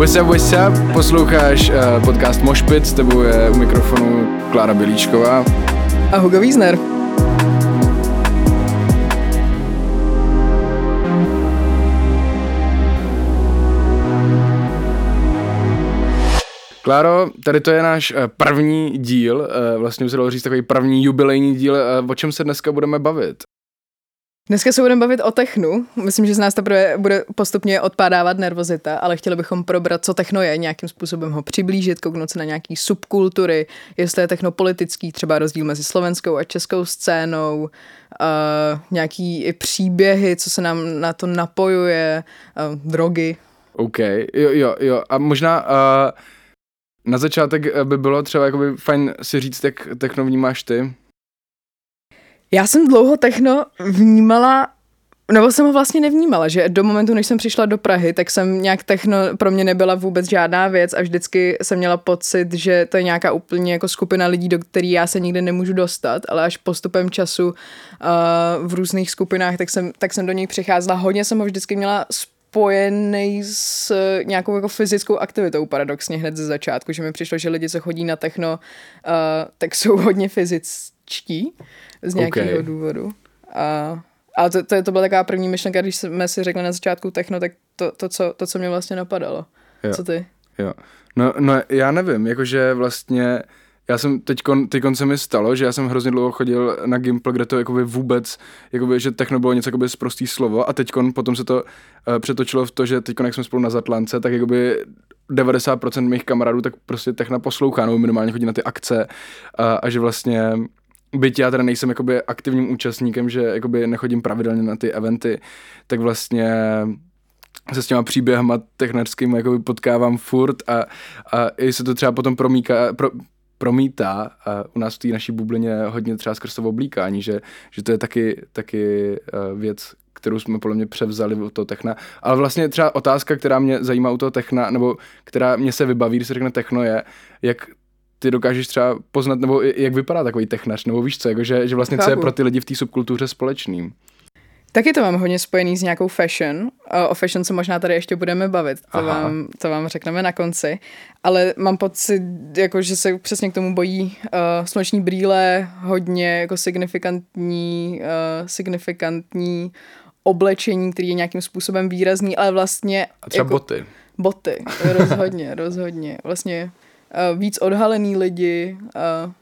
What's up, what's up? Posloucháš uh, podcast Mošpit, s tebou je u mikrofonu Klára Bělíčková. A Hugo Wiesner. Kláro, tady to je náš eh, první díl, eh, vlastně už se dalo říct takový první jubilejní díl, o čem se dneska budeme bavit? Dneska se budeme bavit o technu. Myslím, že z nás to bude postupně odpadávat nervozita, ale chtěli bychom probrat, co techno je, nějakým způsobem ho přiblížit, kouknout se na nějaký subkultury, jestli je techno politický, třeba rozdíl mezi slovenskou a českou scénou, uh, nějaký i příběhy, co se nám na to napojuje, uh, drogy. OK, jo, jo, jo. A možná uh, na začátek by bylo třeba jakoby fajn si říct, jak techno vnímáš ty. Já jsem dlouho techno vnímala nebo jsem ho vlastně nevnímala, že do momentu, než jsem přišla do Prahy, tak jsem nějak techno, pro mě nebyla vůbec žádná věc a vždycky jsem měla pocit, že to je nějaká úplně jako skupina lidí, do který já se nikdy nemůžu dostat, ale až postupem času uh, v různých skupinách, tak jsem, tak jsem do něj přicházela. Hodně jsem ho vždycky měla spojený s nějakou jako fyzickou aktivitou paradoxně hned ze začátku, že mi přišlo, že lidi, co chodí na techno, uh, tak jsou hodně fyzičtí z nějakého okay. důvodu. A, a to, to, to byla taková první myšlenka, když jsme si řekli na začátku techno, tak to, to, co, to co mě vlastně napadalo. Jo. Co ty? Jo. No, no já nevím, jakože vlastně já jsem teď teďkon se mi stalo, že já jsem hrozně dlouho chodil na Gimple, kde to jakoby vůbec, jakoby, že techno bylo něco jakoby prostý slovo a teď potom se to uh, přetočilo v to, že teď jak jsme spolu na Zatlance, tak jakoby 90% mých kamarádů tak prostě techno poslouchá, nebo minimálně chodí na ty akce a, a že vlastně byť já teda nejsem jakoby aktivním účastníkem, že jakoby nechodím pravidelně na ty eventy, tak vlastně se s těma příběhama technickými jakoby potkávám furt a, a i se to třeba potom promíká, pro, promítá a u nás v té naší bublině hodně třeba skrz to oblíkání, že, že to je taky, taky uh, věc, kterou jsme podle mě převzali od toho techna. Ale vlastně třeba otázka, která mě zajímá u toho techna, nebo která mě se vybaví, když se řekne techno, je, jak ty dokážeš třeba poznat, nebo jak vypadá takový technař, nebo víš co, jako že, že vlastně Chápu. co je pro ty lidi v té subkultuře společným. Taky to mám hodně spojený s nějakou fashion. O fashion se možná tady ještě budeme bavit, to, vám, to vám řekneme na konci. Ale mám pocit, jako, že se přesně k tomu bojí uh, sluneční brýle, hodně jako signifikantní, uh, signifikantní oblečení, který je nějakým způsobem výrazný, ale vlastně... A třeba jako, boty. Boty, rozhodně, rozhodně. Vlastně víc odhalený lidi. Uh,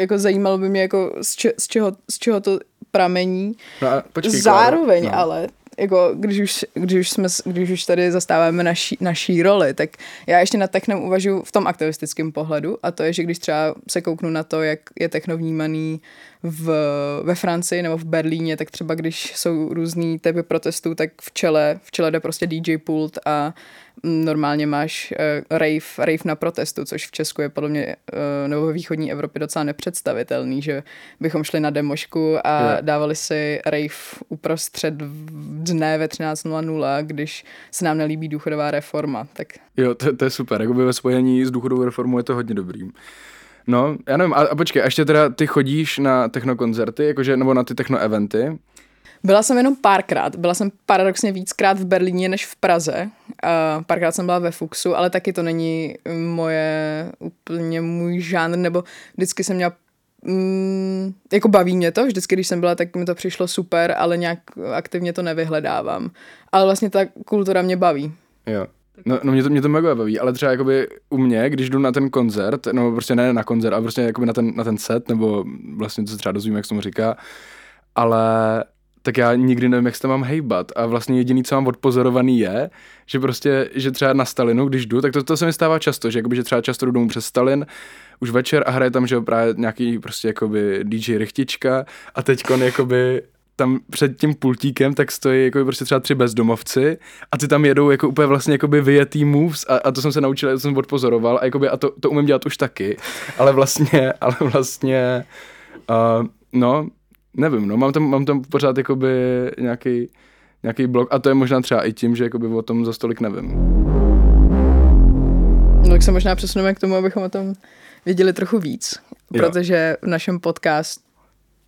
jako zajímalo by mě, jako z, če, z, čeho, z čeho to pramení. No a počkej, Zároveň no. ale, jako když už, když už, jsme, když už tady zastáváme naší, naší roli, tak já ještě na technem uvažuji v tom aktivistickém pohledu a to je, že když třeba se kouknu na to, jak je techno vnímaný v, ve Francii nebo v Berlíně, tak třeba když jsou různý typy protestů, tak v čele, v čele jde prostě DJ pult a normálně máš uh, rave, rave na protestu, což v Česku je podle mě, uh, nebo ve východní Evropě docela nepředstavitelný, že bychom šli na demošku a je. dávali si rave uprostřed dne ve 13.00, když se nám nelíbí důchodová reforma. Tak... Jo, to, to je super, jakoby ve spojení s důchodovou reformou je to hodně dobrý. No, já nevím, a, a počkej, a ještě teda ty chodíš na technokoncerty, jakože, nebo na ty techno-eventy? Byla jsem jenom párkrát. Byla jsem paradoxně víckrát v Berlíně než v Praze. Uh, párkrát jsem byla ve Fuxu, ale taky to není moje, úplně můj žánr, nebo vždycky jsem měla mm, jako baví mě to, vždycky, když jsem byla, tak mi to přišlo super, ale nějak aktivně to nevyhledávám. Ale vlastně ta kultura mě baví. Jo. No, no mě, to, mě to mega baví, ale třeba jakoby u mě, když jdu na ten koncert, nebo prostě ne na koncert, ale prostě jakoby na ten, na ten set, nebo vlastně to se třeba dozvím, jak se tomu říká, ale tak já nikdy nevím, jak se tam mám hejbat. A vlastně jediný, co mám odpozorovaný je, že prostě, že třeba na Stalinu, když jdu, tak to, to se mi stává často, že, jakoby, že třeba často jdu domů přes Stalin, už večer a hraje tam, že právě nějaký prostě jakoby DJ rychtička a teďkon jakoby tam před tím pultíkem tak stojí jako prostě třeba tři bezdomovci a ty tam jedou jako úplně vlastně jakoby vyjetý moves a, a to jsem se naučil, to jsem odpozoroval a, jakoby, a to, to umím dělat už taky, ale vlastně, ale vlastně, uh, no, nevím, no, mám tam, mám tam pořád jakoby nějaký, nějaký blok a to je možná třeba i tím, že jakoby o tom za stolik nevím. No tak se možná přesuneme k tomu, abychom o tom věděli trochu víc, jo. protože v našem podcast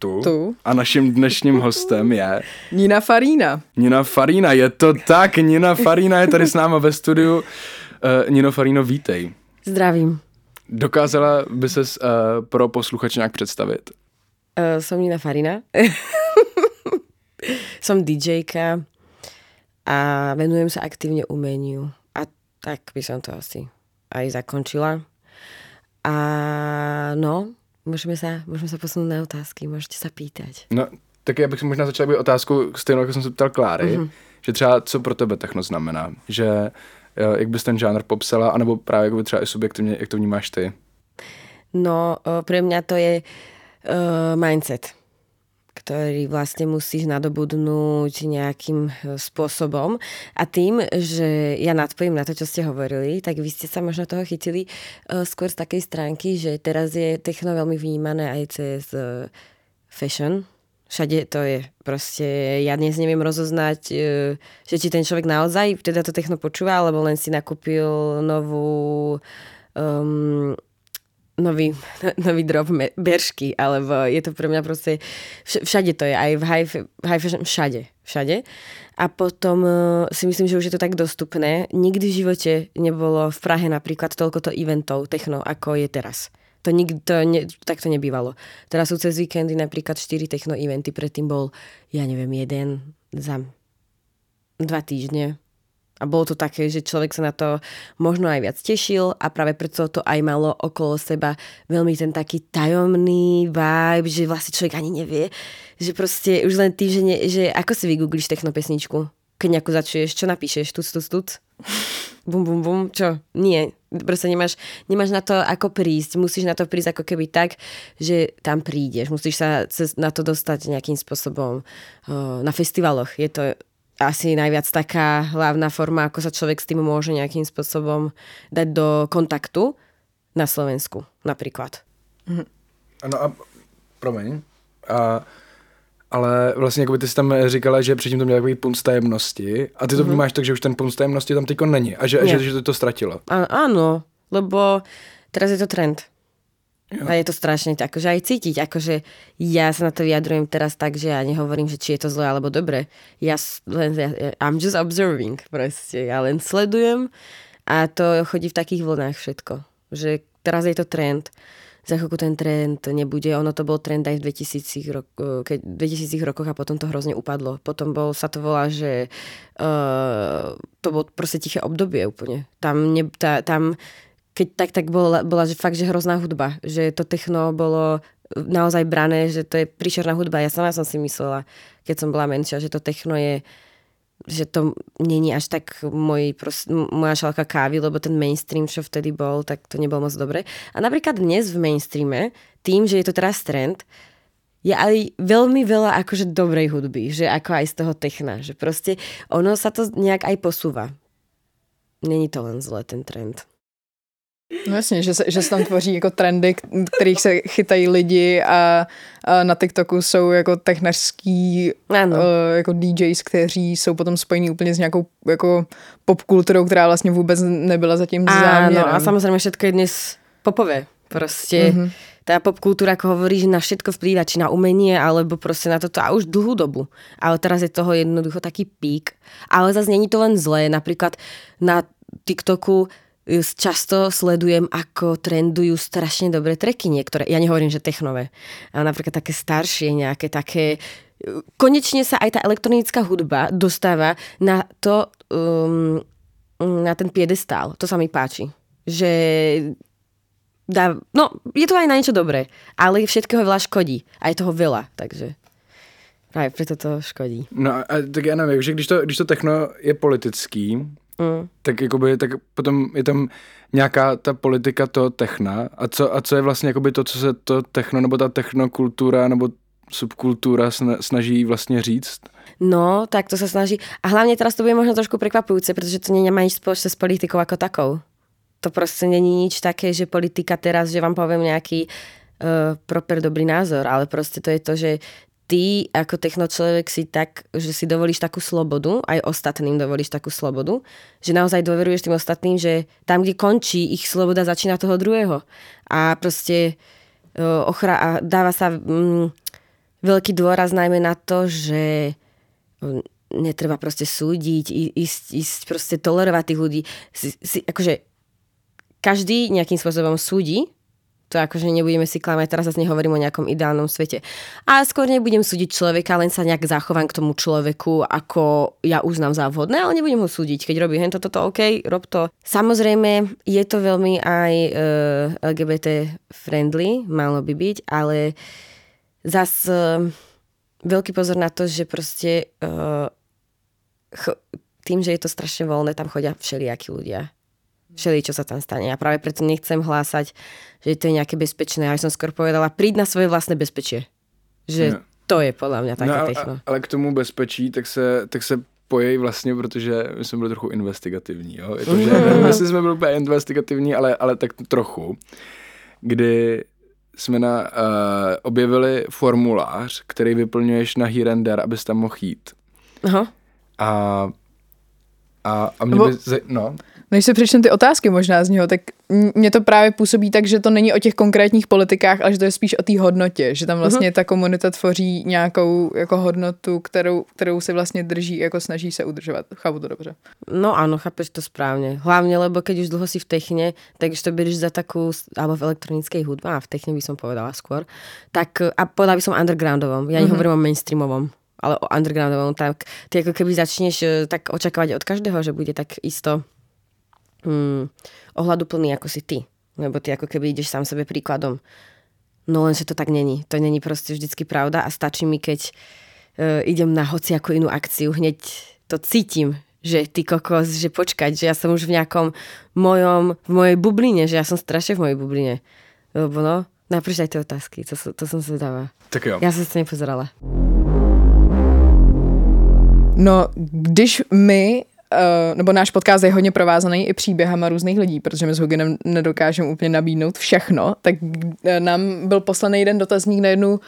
tu. Tu. A naším dnešním hostem je Nina Farína. Nina Farína. Je to tak, Nina Farína je tady s náma ve studiu. Uh, Nino Farino, vítej. Zdravím. Dokázala by ses uh, pro posluchače nějak představit? Uh, som Nina Farina. som DJka a venujem sa aktívne umeniu. A tak by som to asi aj zakončila. A no, môžeme sa, môžeme sa posunúť na otázky, môžete sa pýtať. No, tak já bych možná začal by otázku stejnou, jako jsem se ptal Kláry, mm-hmm. že třeba co pro tebe techno znamená, že eh, jak bys ten žánr popsala, anebo právě jako třeba i subjektivně, jak to vnímáš ty? No, uh, pre mňa to je uh, mindset ktorý vlastne musíš nadobudnúť nejakým e, spôsobom. A tým, že ja nadpojím na to, čo ste hovorili, tak vy ste sa možno toho chytili uh, skôr z takej stránky, že teraz je techno veľmi vnímané aj cez uh, fashion. Všade to je proste, ja dnes neviem rozoznať, že či ten človek naozaj teda to techno počúva, alebo len si nakúpil novú um, nový, nový drop beržky, alebo je to pre mňa proste, všade to je, aj v high, high fashion, všade, všade. A potom uh, si myslím, že už je to tak dostupné. Nikdy v živote nebolo v Prahe napríklad toľko to eventov techno, ako je teraz. To nikdy, to ne, tak to nebývalo. Teraz sú cez víkendy napríklad 4 techno eventy, predtým bol, ja neviem, jeden za dva týždne a bolo to také, že človek sa na to možno aj viac tešil a práve preto to aj malo okolo seba veľmi ten taký tajomný vibe, že vlastne človek ani nevie, že proste už len tým, že, že ako si vygoogliš technopesničku, keď nejakú začuješ, čo napíšeš, tuc, tuc, tuc, bum, bum, bum, čo? Nie, proste nemáš, nemáš na to ako prísť, musíš na to prísť ako keby tak, že tam prídeš, musíš sa na to dostať nejakým spôsobom na festivaloch, je to asi najviac taká hlavná forma, ako sa človek s tým môže nejakým spôsobom dať do kontaktu na Slovensku napríklad. Mhm. Ano a promiň. A, ale vlastně jako by ty jsi tam říkala, že předtím to měl takový punc tajemnosti a ty to mm-hmm. vnímáš tak, že už ten punc tajemnosti tam teďko není a že, že, že to, to ztratilo. A, áno, lebo teraz je to trend. Jo. A je to strašne tak, že aj cítiť, akože ja sa na to vyjadrujem teraz tak, že ja nehovorím, že či je to zle alebo dobre. Ja len, I'm just observing proste. Ja len sledujem a to chodí v takých vlnách všetko. Že teraz je to trend. Za chvíľku ten trend nebude. Ono to bol trend aj v 2000, rok, keď, 2000 rokoch a potom to hrozne upadlo. Potom bol, sa to volá, že uh, to bolo proste tiché obdobie úplne. Tam, ne, tá, tam keď tak, tak bola, bola že fakt, že hrozná hudba. Že to techno bolo naozaj brané, že to je príšerná hudba. Ja sama som si myslela, keď som bola menšia, že to techno je že to není až tak môj, prost, moja šalka kávy, lebo ten mainstream, čo vtedy bol, tak to nebolo moc dobre. A napríklad dnes v mainstreame, tým, že je to teraz trend, je aj veľmi veľa akože dobrej hudby, že ako aj z toho techna, že proste ono sa to nejak aj posúva. Není to len zle ten trend. No jasně, že se, že se tam tvoří jako trendy, kterých se chytají lidi a, a na TikToku jsou jako technařský ano. Uh, jako DJs, kteří jsou potom spojení úplně s nějakou jako popkulturou, která vlastně vůbec nebyla zatím záměrem. Áno, a samozrejme všetko je dnes popové. Proste mm-hmm. tá popkultúra, ako hovorí, že na všetko vplýva, či na umenie, alebo proste na toto a už dlhú dobu. Ale teraz je toho jednoducho taký pík. Ale zase není to len zlé. Napríklad na TikToku často sledujem, ako trendujú strašne dobré treky niektoré. Ja nehovorím, že technové. Ale napríklad také staršie, nejaké také... Konečne sa aj tá elektronická hudba dostáva na to, um, na ten piedestál. To sa mi páči. Že dá, no, je to aj na niečo dobré, ale všetkého veľa škodí. A je toho veľa, takže práve preto to škodí. No a tak já nevím, že když to, když to techno je politický, mm. tak, jakoby, tak potom je tam nějaká ta politika toho techna a co, a co je vlastně jakoby to, co se to techno nebo ta technokultura nebo subkultúra snaží vlastne říct? No, tak to sa snaží. A hlavne teraz to bude možno trošku prekvapujúce, pretože to nemá nič spoločné s politikou ako takou. To proste není nič také, že politika teraz, že vám poviem nejaký uh, proper dobrý názor, ale proste to je to, že ty ako technočlovek si tak, že si dovolíš takú slobodu, aj ostatným dovolíš takú slobodu, že naozaj dôveruješ tým ostatným, že tam, kde končí ich sloboda, začína toho druhého. A proste ochra- a dáva sa mm, veľký dôraz najmä na to, že netreba proste súdiť, ísť, ísť proste tolerovať tých ľudí. Si, si, akože každý nejakým spôsobom súdi, to akože nebudeme si klamať, teraz zase nehovorím o nejakom ideálnom svete. A skôr nebudem súdiť človeka, len sa nejak zachovám k tomu človeku, ako ja uznám za vhodné, ale nebudem ho súdiť. Keď robí hento toto, OK, rob to. Samozrejme, je to veľmi aj uh, e, LGBT friendly, malo by byť, ale zas uh, veľký pozor na to, že proste uh, ch- tým, že je to strašne voľné, tam chodia všelijakí ľudia všeli, čo sa tam stane. Ja práve preto nechcem hlásať, že to je nejaké bezpečné. Ja som skôr povedala, príď na svoje vlastné bezpečie. Že no. to je podľa mňa také no, techno. Ale k tomu bezpečí, tak se, tak se pojej vlastně, protože my jsme byli trochu investigativní. Jo? Je to, že nevím, jestli jsme byli úplně investigativní, ale, ale tak trochu. Kdy jsme na, uh, objevili formulář, který vyplňuješ na there, abys tam mohl jít. Aha. A, a, a mě by... No. Než se přečtem ty otázky možná z něho, tak mě to právě působí tak, že to není o těch konkrétních politikách, ale že to je spíš o té hodnotě, že tam vlastně uh-huh. ta komunita tvoří nějakou jako hodnotu, kterou, kterou se vlastně drží, jako snaží se udržovat. Chápu to dobře. No ano, chápeš to správně. Hlavně, lebo keď už dlho si v techne, tak už to berieš za takú, alebo v elektronickej hudbe, a v techne by som povedala skôr, tak a povedala by som undergroundovom. Ja uh-huh. nehovorím o mainstreamovom ale o undergroundovom, tak ty ako keby začneš eh, tak očakávať od každého, že bude tak isto hmm, ohľaduplný ako si ty. Lebo ty ako keby ideš sám sebe príkladom. No lenže to tak není. To není proste vždycky pravda a stačí mi, keď uh, idem na hociakú inú akciu, hneď to cítim, že ty kokos, že počkať, že ja som už v nejakom mojom, v mojej bubline, že ja som strašne v mojej bubline. Lebo no, napríklad aj tie otázky, to, to som zvedavá. Tak jo. Ja som sa nepozerala. No, když my Uh, nebo náš podcast je hodně provázaný i příběhama různých lidí, protože my s Huginem nedokážeme úplně nabídnout všechno, tak eh, nám byl poslaný jeden dotazník na jednu uh,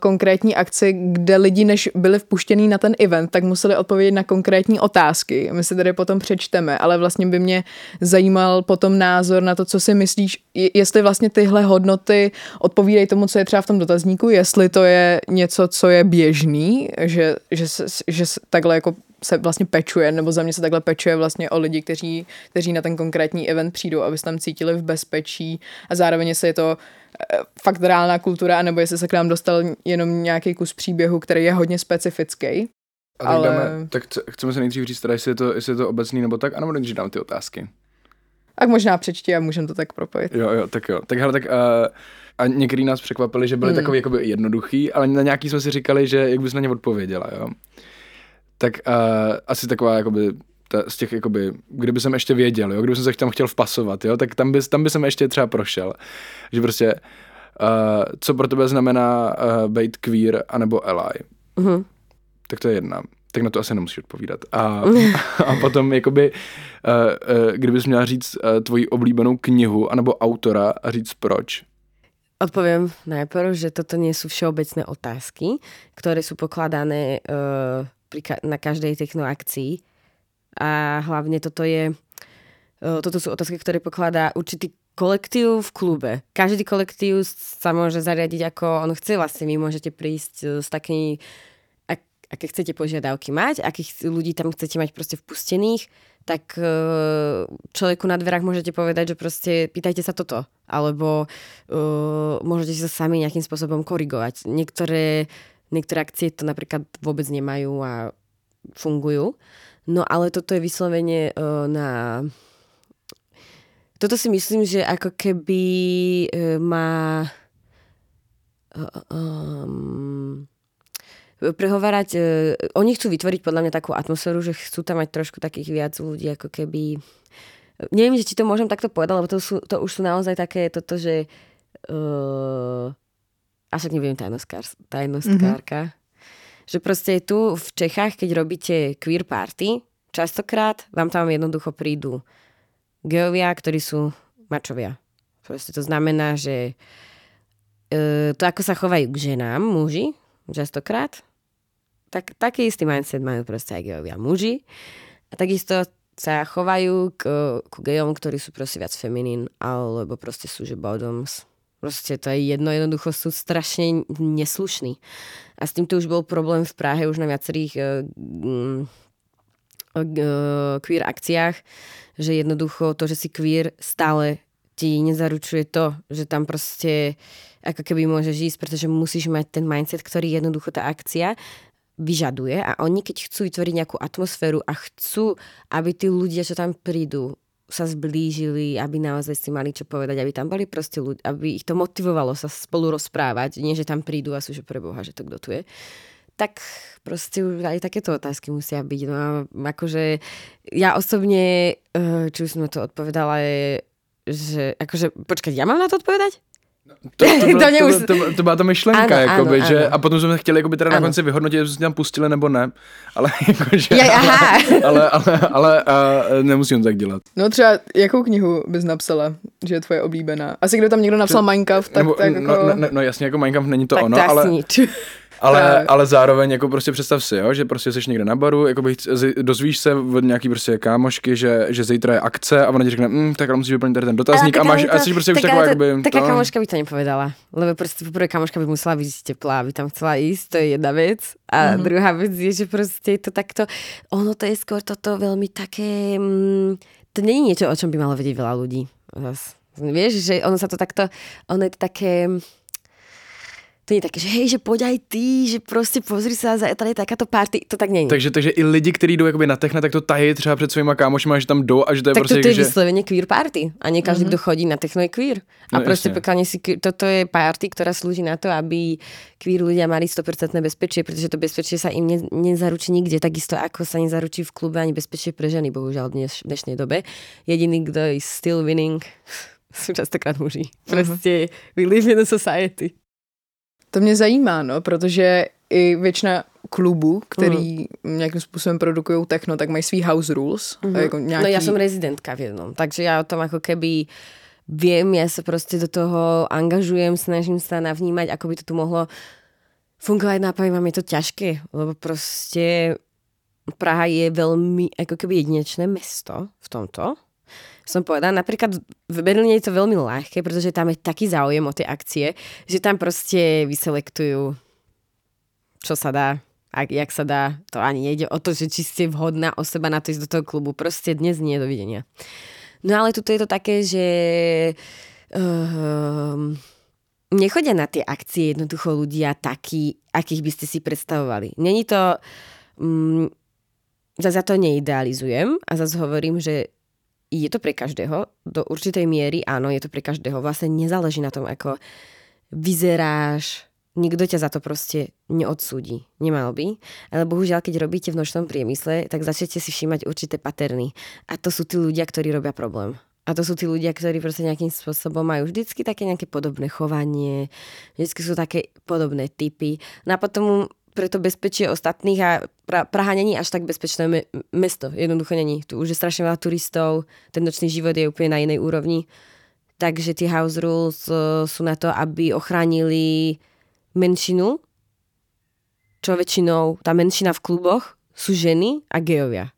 konkrétní akci, kde lidi, než byli vpuštění na ten event, tak museli odpovědět na konkrétní otázky. My si tady potom přečteme, ale vlastně by mě zajímal potom názor na to, co si myslíš, jestli vlastně tyhle hodnoty odpovídají tomu, co je třeba v tom dotazníku, jestli to je něco, co je běžný, že, že, že takhle jako se vlastně pečuje, nebo za mě se takhle pečuje vlastně o lidi, kteří, kteří na ten konkrétní event přijdou, aby se tam cítili v bezpečí a zároveň jestli je to eh, fakt reálná kultura, nebo jestli se k nám dostal jenom nějaký kus příběhu, který je hodně specifický. A tak, ale... dáme, tak chceme se nejdřív říct, teda, jestli, je to, jestli je to obecný nebo tak, anebo nejdřív dám ty otázky. Tak možná přečti a můžeme to tak propojit. Jo, jo, tak jo. Tak hele, tak uh, a některý nás překvapili, že byli hmm. takový jakoby jednoduchý, ale na nějaký jsme si říkali, že jak bys na ně odpověděla, jo tak uh, asi taková jakoby ta, z těch, jakoby, kdyby jsem ještě věděl, jo, kdyby jsem se tam chtěl vpasovat, jo, tak tam by, tam by jsem ještě třeba prošel. Že prostě, uh, co pro tebe znamená uh, být queer anebo ally. Uh-huh. Tak to je jedna. Tak na to asi nemusíš odpovídat. A, a potom, jakoby, uh, uh, kdybys měla říct uh, tvoji oblíbenou knihu anebo autora a říct proč. Odpoviem najprv, že toto nie sú všeobecné otázky, ktoré sú pokladané uh, pri na každej technoakcii. A hlavne toto je, toto sú otázky, ktoré pokladá určitý kolektív v klube. Každý kolektív sa môže zariadiť ako on chce. Vlastne vy môžete prísť e, s takými, ak, aké chcete požiadavky mať, akých ľudí tam chcete mať proste vpustených, tak e, človeku na dverách môžete povedať, že proste pýtajte sa toto. Alebo uh, môžete sa sami nejakým spôsobom korigovať. Niektoré Niektoré akcie to napríklad vôbec nemajú a fungujú. No ale toto je vyslovene uh, na... Toto si myslím, že ako keby uh, má... Um, prehovárať, uh, oni chcú vytvoriť podľa mňa takú atmosféru, že chcú tam mať trošku takých viac ľudí, ako keby... Neviem, či to môžem takto povedať, lebo to, sú, to už sú naozaj také toto, že uh, a však neviem tajnostkárka, mm-hmm. že proste tu v Čechách, keď robíte queer party, častokrát vám tam jednoducho prídu geovia, ktorí sú mačovia. Proste to znamená, že e, to, ako sa chovajú k ženám muži, častokrát, tak, taký istý mindset majú proste aj geovia muži. A takisto sa chovajú k, k gejom, ktorí sú proste viac feminín, alebo proste sú že bottoms Proste to je jedno, jednoducho sú strašne neslušní. A s týmto už bol problém v Prahe už na viacerých uh, uh, queer akciách, že jednoducho to, že si queer stále ti nezaručuje to, že tam proste ako keby môžeš ísť, pretože musíš mať ten mindset, ktorý jednoducho tá akcia vyžaduje a oni keď chcú vytvoriť nejakú atmosféru a chcú, aby tí ľudia, čo tam prídu, sa zblížili, aby naozaj si mali čo povedať, aby tam boli proste ľudia, aby ich to motivovalo sa spolu rozprávať, nie že tam prídu a sú, že pre Boha, že to kto tu je. Tak proste už aj takéto otázky musia byť. No a akože ja osobne, eh, či už som na to odpovedala, je, že akože, počkať, ja mám na to odpovedať? To, to, byla, to, nemus... to, to, to byla ta myšlenka, ano, jakoby, ano, že, ano. a potom jsme chtěli jakoby teda ano. na konci vyhodnotit, jestli jsme tam pustili nebo ne, ale jakože, ja, aha. ale, ale, ale a, nemusím tak dělat. No třeba, jakou knihu bys napsala, že je tvoje oblíbená? Asi kdo tam někdo napsal Minecraft, tak, nebo, tak no, jako... no, no, no, jasně, jako Minecraft není to tak ono, to ale... Ale, ale zároveň jako prostě představ si, jo, že prostě jsi někde na baru, jako bych, dozvíš se od nějaký prostě kámošky, že, že zítra je akce a ona ti řekne, mm, tak musíš vyplnit tady ten dotazník a, a máš, to, a jsi prostě už taková, to, jakoby, Taká to... kamoška by to nepovedala, lebo prostě poprvé kamoška by musela být teplá, aby tam chcela ísť, to je jedna vec. A mm-hmm. druhá vec je, že prostě je to takto, ono to je skôr toto veľmi také, mm, to není niečo, o čom by malo vedieť veľa ľudí. Zas. Vieš, že ono sa to takto, ono je to také, to je také, že hej, že poď aj ty, že prostě pozri sa, tady je takáto party, to tak není. Takže, takže i lidi, kteří jdou jakoby na techno, tak to tají třeba před svýma kámošima, že tam jdou a že to je tak prostě... Tak to je že... vyslovene queer party a nie každý, mm-hmm. kto chodí na techno je queer. A no, prostě pokiaľ si, toto je party, ktorá slúži na to, aby queer ľudia mali 100% bezpečie, pretože to bezpečie sa im ne, nezaručí nikde, takisto ako sa nezaručí v klube ani bezpečie pre ženy, bohužiaľ v dneš, dnešnej dobe. Jediný, kto je still winning, sú častokrát muži. Mhm. Proste mm-hmm. we live in a society. To mě zajímá, no, protože i většina klubů, který mm. nějakým způsobem produkují techno, tak mají svý house rules. Mm-hmm. Jako nějaký... No ja som rezidentka v jednom, takže ja o tom ako keby viem, ja sa proste do toho angažujem, snažím sa navnímať, ako by to tu mohlo fungovať, a poviem vám, je to ťažké, lebo proste Praha je veľmi ako keby jedinečné mesto v tomto som povedala. Napríklad v Berlíne je to veľmi ľahké, pretože tam je taký záujem o tie akcie, že tam proste vyselektujú, čo sa dá, ak, jak sa dá. To ani nejde o to, že či ste vhodná osoba na to ísť do toho klubu. Proste dnes nie, dovidenia. No ale tuto je to také, že uh, nechodia na tie akcie jednoducho ľudia takí, akých by ste si predstavovali. Není to... Um, zase to neidealizujem a zase hovorím, že je to pre každého, do určitej miery áno, je to pre každého. Vlastne nezáleží na tom, ako vyzeráš, nikto ťa za to proste neodsúdi. Nemal by. Ale bohužiaľ, keď robíte v nočnom priemysle, tak začnete si všímať určité paterny. A to sú tí ľudia, ktorí robia problém. A to sú tí ľudia, ktorí proste nejakým spôsobom majú vždycky také nejaké podobné chovanie, vždycky sú také podobné typy. No a potom pre to bezpečie ostatných a pra- Praha není až tak bezpečné me- mesto. Jednoducho není. Tu už je strašne veľa turistov, ten nočný život je úplne na inej úrovni. Takže tie house rules uh, sú na to, aby ochránili menšinu, čo väčšinou tá menšina v kluboch sú ženy a gejovia.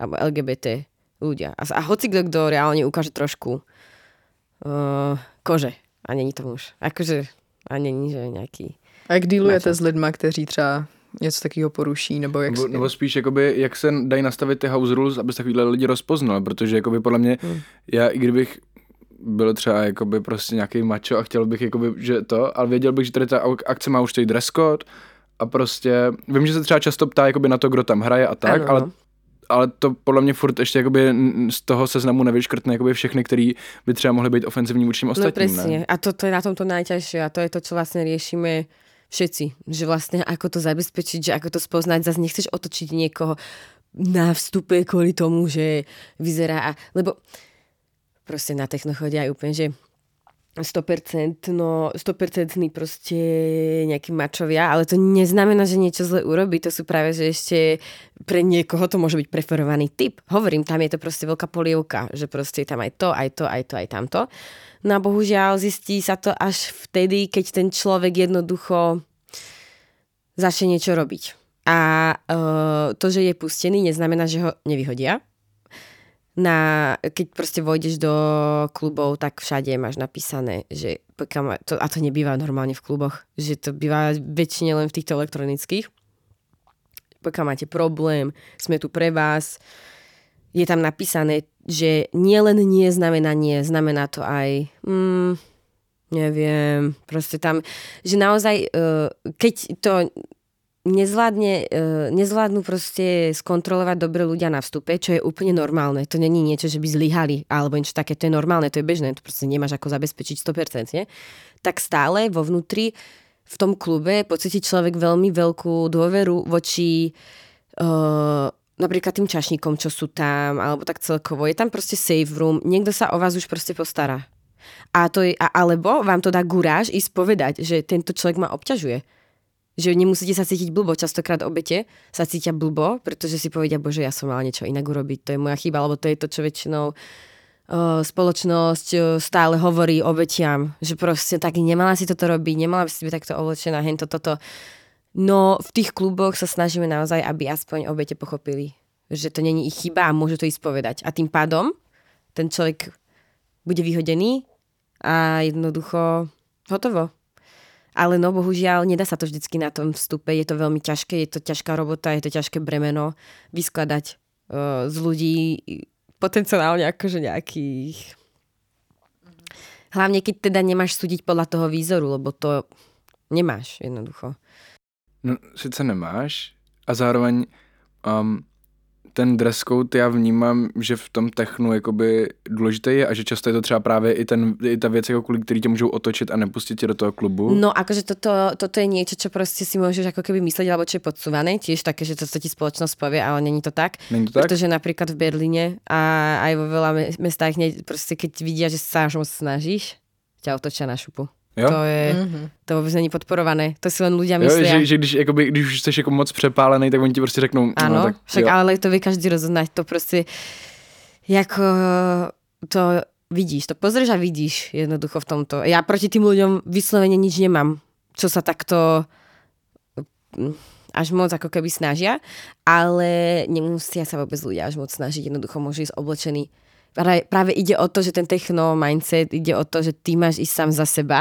Alebo LGBT ľudia. A, a hoci kto, kto reálne ukáže trošku uh, kože. A není to muž. Akože, a není, že nejaký a jak dílujete s lidma, kteří třeba něco takového poruší, nebo jak... Nebo, nebo spíš, jakoby, jak se dají nastavit ty house rules, aby se takovýhle lidi rozpoznal, protože jakoby podle mě, hmm. já i kdybych byl třeba jakoby prostě nějaký macho a chtěl bych jakoby, že to, ale věděl bych, že tady ta akce má už tady dress code a prostě, vím, že se třeba často ptá jakoby na to, kdo tam hraje a tak, ano. ale ale to podle mě furt ještě jakoby z toho seznamu nevyškrtne jakoby všechny, který by třeba mohli být ofenzivní vůči no ostatním. No presne. A to, to je na tomto najťažšie a to je to, čo vlastne riešime všetci, že vlastne ako to zabezpečiť, že ako to spoznať, zase nechceš otočiť niekoho na vstupe kvôli tomu, že vyzerá, a, lebo proste na techno chodia aj úplne, že 100%, no, 100% proste nejakí mačovia, ale to neznamená, že niečo zle urobí. To sú práve, že ešte pre niekoho to môže byť preferovaný typ. Hovorím, tam je to proste veľká polievka, že proste tam aj to, aj to, aj to, aj tamto. No a bohužiaľ zistí sa to až vtedy, keď ten človek jednoducho začne niečo robiť. A uh, to, že je pustený, neznamená, že ho nevyhodia na, keď proste vojdeš do klubov, tak všade máš napísané, že to, a to nebýva normálne v kluboch, že to býva väčšine len v týchto elektronických. Pokiaľ máte problém, sme tu pre vás. Je tam napísané, že nielen nie znamená nie, znamená to aj mm, neviem, proste tam, že naozaj, uh, keď to nezvládne, uh, nezvládnu proste skontrolovať dobre ľudia na vstupe, čo je úplne normálne. To není niečo, že by zlyhali alebo niečo také, to je normálne, to je bežné, to proste nemáš ako zabezpečiť 100%, nie? Tak stále vo vnútri v tom klube pocíti človek veľmi veľkú dôveru voči uh, napríklad tým čašníkom, čo sú tam, alebo tak celkovo. Je tam proste safe room, niekto sa o vás už proste postará. A to je, a, alebo vám to dá guráž ísť povedať, že tento človek ma obťažuje že nemusíte sa cítiť blbo. Častokrát obete sa cítia blbo, pretože si povedia, bože, ja som mala niečo inak urobiť, to je moja chyba, alebo to je to, čo väčšinou uh, spoločnosť uh, stále hovorí obetiam, že proste tak nemala si toto robiť, nemala by si byť takto oblečená, hento toto. No v tých kluboch sa snažíme naozaj, aby aspoň obete pochopili, že to není ich chyba a môžu to ísť povedať. A tým pádom ten človek bude vyhodený a jednoducho hotovo ale no bohužiaľ, nedá sa to vždycky na tom vstupe, je to veľmi ťažké, je to ťažká robota, je to ťažké bremeno vyskladať uh, z ľudí potenciálne akože nejakých... Hlavne keď teda nemáš súdiť podľa toho výzoru, lebo to nemáš jednoducho. No, sice nemáš a zároveň um, ten dress code já vnímám, že v tom technu jakoby důležitý je a že často je to třeba právě i, ten, i ta věc, jako kvůli který tě můžou otočit a nepustit tě do toho klubu. No akože toto, toto je niečo, čo proste si môžeš ako keby myslieť, alebo čo je podsúvané, tiež také, že to ti spoločnosť povie, ale není to tak. Není to tak? Pretože napríklad v Berlíne a aj vo veľa mestách, proste keď vidia, že sa snažíš, ťa otočia na šupu. Jo? To je, mm-hmm. to vůbec není podporované, to si len ľudia myslia. Jo, že, že když, jakoby, když už jsi jako moc přepálený, tak oni ti prostě řeknou, Áno, no, tak, však jo. ale to vie každý rozoznať, to prostě, jako to vidíš, to pozrieš a vidíš jednoducho v tomto. Ja proti tým ľuďom vyslovene nič nemám, čo sa takto mm, až moc ako keby snažia, ale nemusia sa vôbec ľudia až moc snažiť, jednoducho môže ísť oblečený práve, ide o to, že ten techno mindset ide o to, že ty máš ísť sám za seba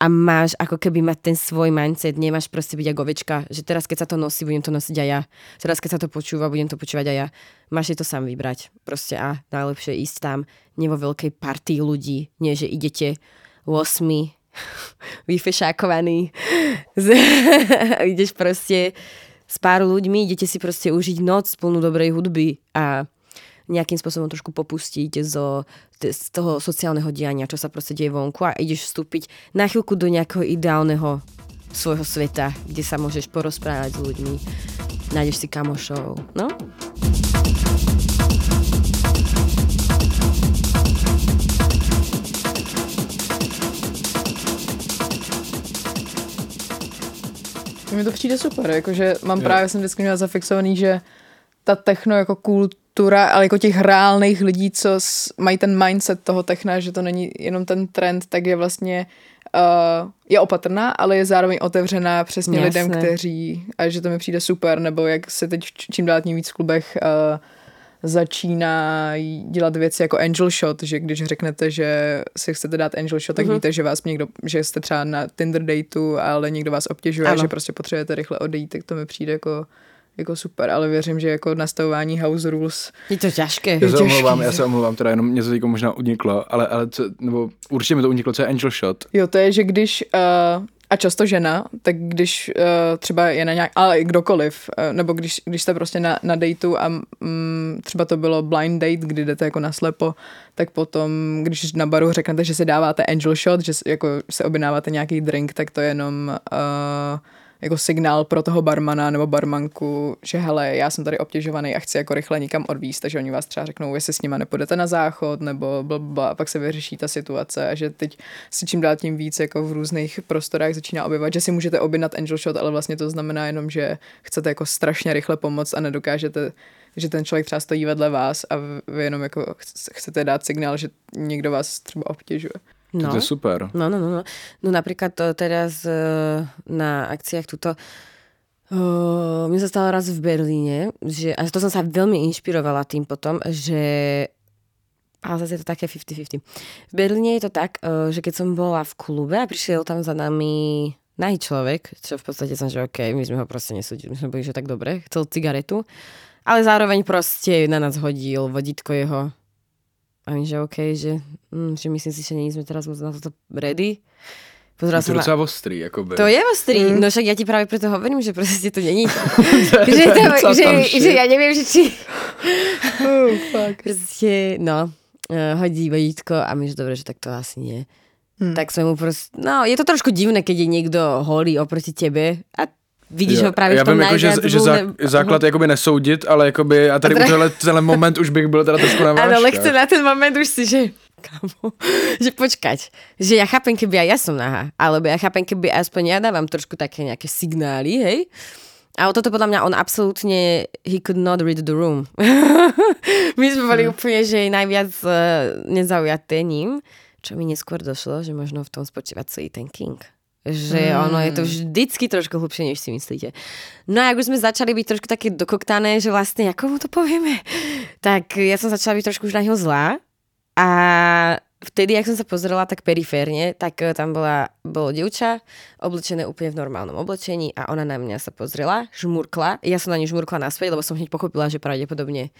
a máš ako keby mať ten svoj mindset, nemáš proste byť ako ovečka, že teraz keď sa to nosí, budem to nosiť aj ja. Teraz keď sa to počúva, budem to počúvať aj ja. Máš si to sám vybrať. Proste a najlepšie ísť tam, nie vo veľkej partii ľudí, nie že idete 8 vyfešákovaný. Ideš proste s pár ľuďmi, idete si proste užiť noc plnú dobrej hudby a nejakým spôsobom trošku popustiť zo, z toho sociálneho diania, čo sa proste deje vonku a ideš vstúpiť na chvíľku do nejakého ideálneho svojho sveta, kde sa môžeš porozprávať s ľuďmi, nájdeš si kamošov, no? Mně to přijde super, jakože mám jo. právě, jsem vždycky měla zafixovaný, že ta techno jako kultura, ale jako těch reálných lidí, co mají ten mindset toho techna, že to není jenom ten trend, tak je vlastně uh, je opatrná, ale je zároveň otevřená přesně Jasne. lidem, kteří, a že to mi přijde super, nebo jak se teď čím dál tím víc v klubech uh, začíná dělat věci jako angel shot, že když řeknete, že si chcete dát angel shot, tak uh-huh. víte, že vás někdo, že jste třeba na Tinder dateu, ale někdo vás obtěžuje, ano. že prostě potřebujete rychle odejít, tak to mi přijde jako jako super, ale věřím, že jako nastavování house rules je to těžké. Já se omlouvám, já se omlouvám, teda jenom mě to jako možná uniklo, ale, ale co, nebo určitě mi to uniklo, co je angel shot. Jo, to je, že když uh, a často žena, tak když uh, třeba je na nějak, ale kdokoliv, uh, nebo když, když jste prostě na, na dateu a um, třeba to bylo blind date, kdy jdete jako naslepo, tak potom, když na baru řeknete, že si dáváte angel shot, že jako se objednáváte nějaký drink, tak to je jenom uh, jako signál pro toho barmana nebo barmanku, že hele, já jsem tady obtěžovaný a chci jako rychle nikam odvíst, takže oni vás třeba řeknou, jestli s nima nepůjdete na záchod nebo blbla, a pak se vyřeší ta situace a že teď si čím dál tím víc jako v různých prostorách začíná objevat, že si můžete objednat angel shot, ale vlastně to znamená jenom, že chcete jako strašně rychle pomoct a nedokážete že ten člověk třeba stojí vedle vás a vy jenom jako chcete dát signál, že někdo vás třeba obtěžuje. No. To je super. No, no, no, no. No napríklad to teraz uh, na akciách tuto uh, mne sa stalo raz v Berlíne, že, a to som sa veľmi inšpirovala tým potom, že ale zase je to také 50-50. V Berlíne je to tak, eh, že keď som bola v klube a prišiel tam za nami nahý človek, čo v podstate som, že OK, my sme ho proste nesúdili, my sme boli, že tak dobre, chcel cigaretu, ale zároveň proste na nás hodil vodítko jeho. A my, že OK, že, hm, že myslím si, že nie sme teraz moc na toto ready. Pozrela to je docela na... ostrý, akoby. To je ostrý, mm. no však ja ti práve preto hovorím, že proste to není. že, to, že, že, ja neviem, že či... oh, fuck. Proste, no, uh, hodí vodítko a my, že dobre, že tak to asi nie. Hmm. Tak sme mu proste... No, je to trošku divné, keď je niekto holý oproti tebe a vidíš jo, ho právě já v tom vím, jako, že, že zá, základ jakoby nesoudit, ale jakoby, a tady a tenhle, tenhle moment už bych byl teda trošku na Áno, lehce na ten moment už si, že kamo, že počkať, že ja chápem, keby aj ja som nahá, alebo ja chápem, keby aspoň ja dávam trošku také nejaké signály, hej, ale toto podľa mňa on absolútne, he could not read the room. My sme boli hmm. úplne, že najviac uh, nezaujaté ním, čo mi neskôr došlo, že možno v tom spočíva celý ten King že mm. ono je to vždycky trošku hlubšie, než si myslíte. No a ak už sme začali byť trošku také dokoktané, že vlastne, ako mu to povieme, tak ja som začala byť trošku už na neho zlá a vtedy, ak som sa pozrela tak periférne, tak eh, tam bola, bolo dievča oblečené úplne v normálnom oblečení a ona na mňa sa pozrela, žmurkla. Ja som na ňu žmurkla naspäť, lebo som hneď pochopila, že pravdepodobne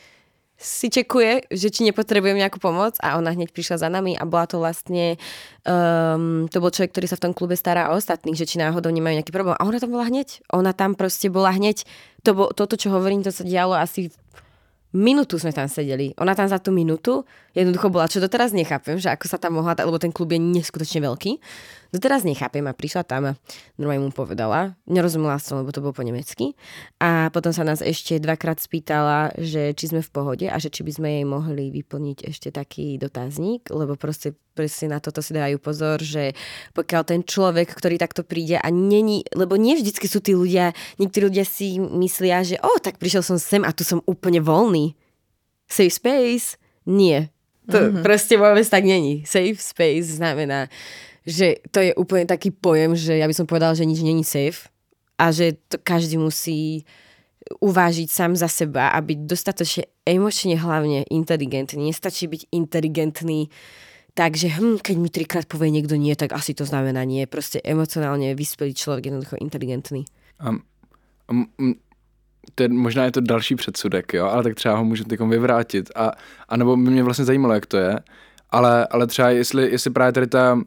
si čekuje, že či nepotrebujem nejakú pomoc a ona hneď prišla za nami a bola to vlastne, um, to bol človek, ktorý sa v tom klube stará o ostatných, že či náhodou nemajú nejaký problém. A ona tam bola hneď. Ona tam proste bola hneď. To bo, toto, čo hovorím, to sa dialo asi minútu sme tam sedeli. Ona tam za tú minútu jednoducho bola, čo doteraz nechápem, že ako sa tam mohla, lebo ten klub je neskutočne veľký. Doteraz nechápem a prišla tam a normálne mu povedala. Nerozumela som, lebo to bolo po nemecky. A potom sa nás ešte dvakrát spýtala, že či sme v pohode a že či by sme jej mohli vyplniť ešte taký dotazník, lebo proste presne na toto si dajú pozor, že pokiaľ ten človek, ktorý takto príde a není, lebo nie vždycky sú tí ľudia, niektorí ľudia si myslia, že o, tak prišiel som sem a tu som úplne voľný. Safe space? Nie. To mm-hmm. proste vôbec tak není. Safe space znamená, že to je úplne taký pojem, že ja by som povedala, že nič není safe a že to každý musí uvážiť sám za seba a byť dostatočne emočne hlavne inteligentný. Nestačí byť inteligentný takže hm, keď mi trikrát povie niekto nie, tak asi to znamená nie. Proste emocionálne vyspelý človek, jednoducho inteligentný. Um, um, to je, možná je to další předsudek, jo, ale tak třeba ho můžu tykom vyvrátit. A, a nebo by mě vlastně zajímalo, jak to je. Ale, ale třeba jestli, jestli právě tady ta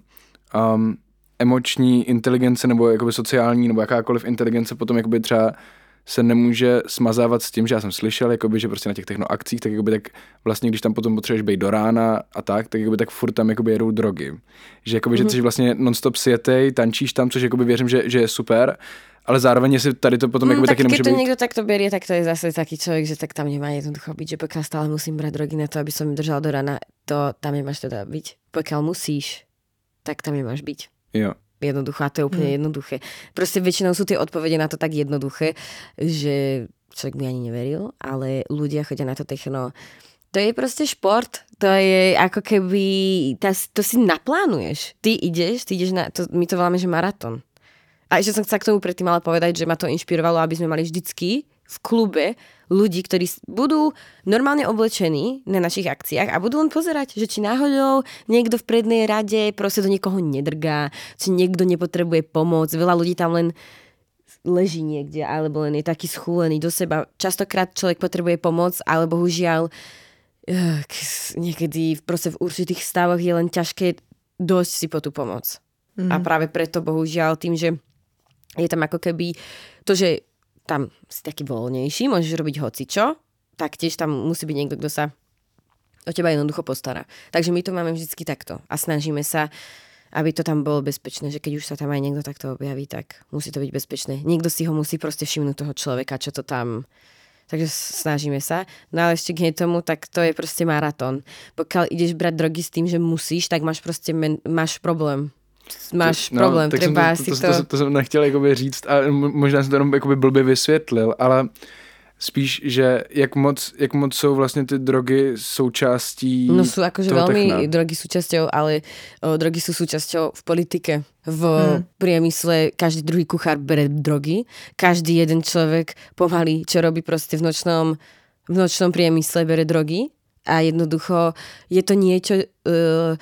um, emoční inteligence nebo jakoby sociální nebo jakákoliv inteligence potom jakoby třeba se nemůže smazávat s tím, že já jsem slyšel, jakoby, že prostě na těch technoakcích, tak, jakoby, tak vlastně, když tam potom potřebuješ být do rána a tak, tak jakoby, tak furt tam jakoby, jedou drogy. Že, jakoby, mm-hmm. že mhm. jsi vlastně non-stop sjetej, tančíš tam, což jakoby, věřím, že, že je super, ale zároveň si tady to potom mm, jakoby, tak taky nemůže keď to být... niekto takto berie, tak to je zase taký človek, že tak tam nemá jednoducho byť, že pokiaľ stále musím brať drogy na to, aby som držal do rana, to tam nemáš teda byť. Pokiaľ musíš, tak tam nemáš byť. Jo. Jednoducho a to je úplne mm. jednoduché. Proste väčšinou sú tie odpovede na to tak jednoduché, že človek by ani neveril, ale ľudia chodia na to techno. To je proste šport, to je ako keby, to si naplánuješ. Ty ideš, ty ideš na, to, my to voláme, že maratón. A ešte som chcela k tomu predtým ale povedať, že ma to inšpirovalo, aby sme mali vždycky v klube ľudí, ktorí budú normálne oblečení na našich akciách a budú len pozerať, že či náhodou niekto v prednej rade proste do niekoho nedrgá, či niekto nepotrebuje pomoc. Veľa ľudí tam len leží niekde, alebo len je taký schúlený do seba. Častokrát človek potrebuje pomoc, ale bohužiaľ eh, niekedy proste v určitých stavoch je len ťažké dosť si po tú pomoc. Mm. A práve preto bohužiaľ tým, že je tam ako keby to, že tam si taký voľnejší, môžeš robiť hocičo, tak tiež tam musí byť niekto, kto sa o teba jednoducho postará. Takže my to máme vždycky takto a snažíme sa, aby to tam bolo bezpečné, že keď už sa tam aj niekto takto objaví, tak musí to byť bezpečné. Niekto si ho musí proste všimnúť toho človeka, čo to tam... Takže snažíme sa. No ale ešte k tomu, tak to je proste maratón. Pokiaľ ideš brať drogy s tým, že musíš, tak máš proste men- máš problém máš no, problém, tak třeba to, si to, to, to, to jsem nechtěl jakoby říct a možná jsem to jenom jakoby blbě vysvětlil, ale spíš, že jak moc, jak moc jsou vlastně ty drogy součástí No sú akože veľmi techna. drogy súčasťou, ale o, drogy sú súčasťou v politike, v hmm. priemysle, každý druhý kuchár bere drogy, každý jeden človek pomaly, čo robí proste v nočnom, v nočnom priemysle, bere drogy A jednoducho je to niečo, uh,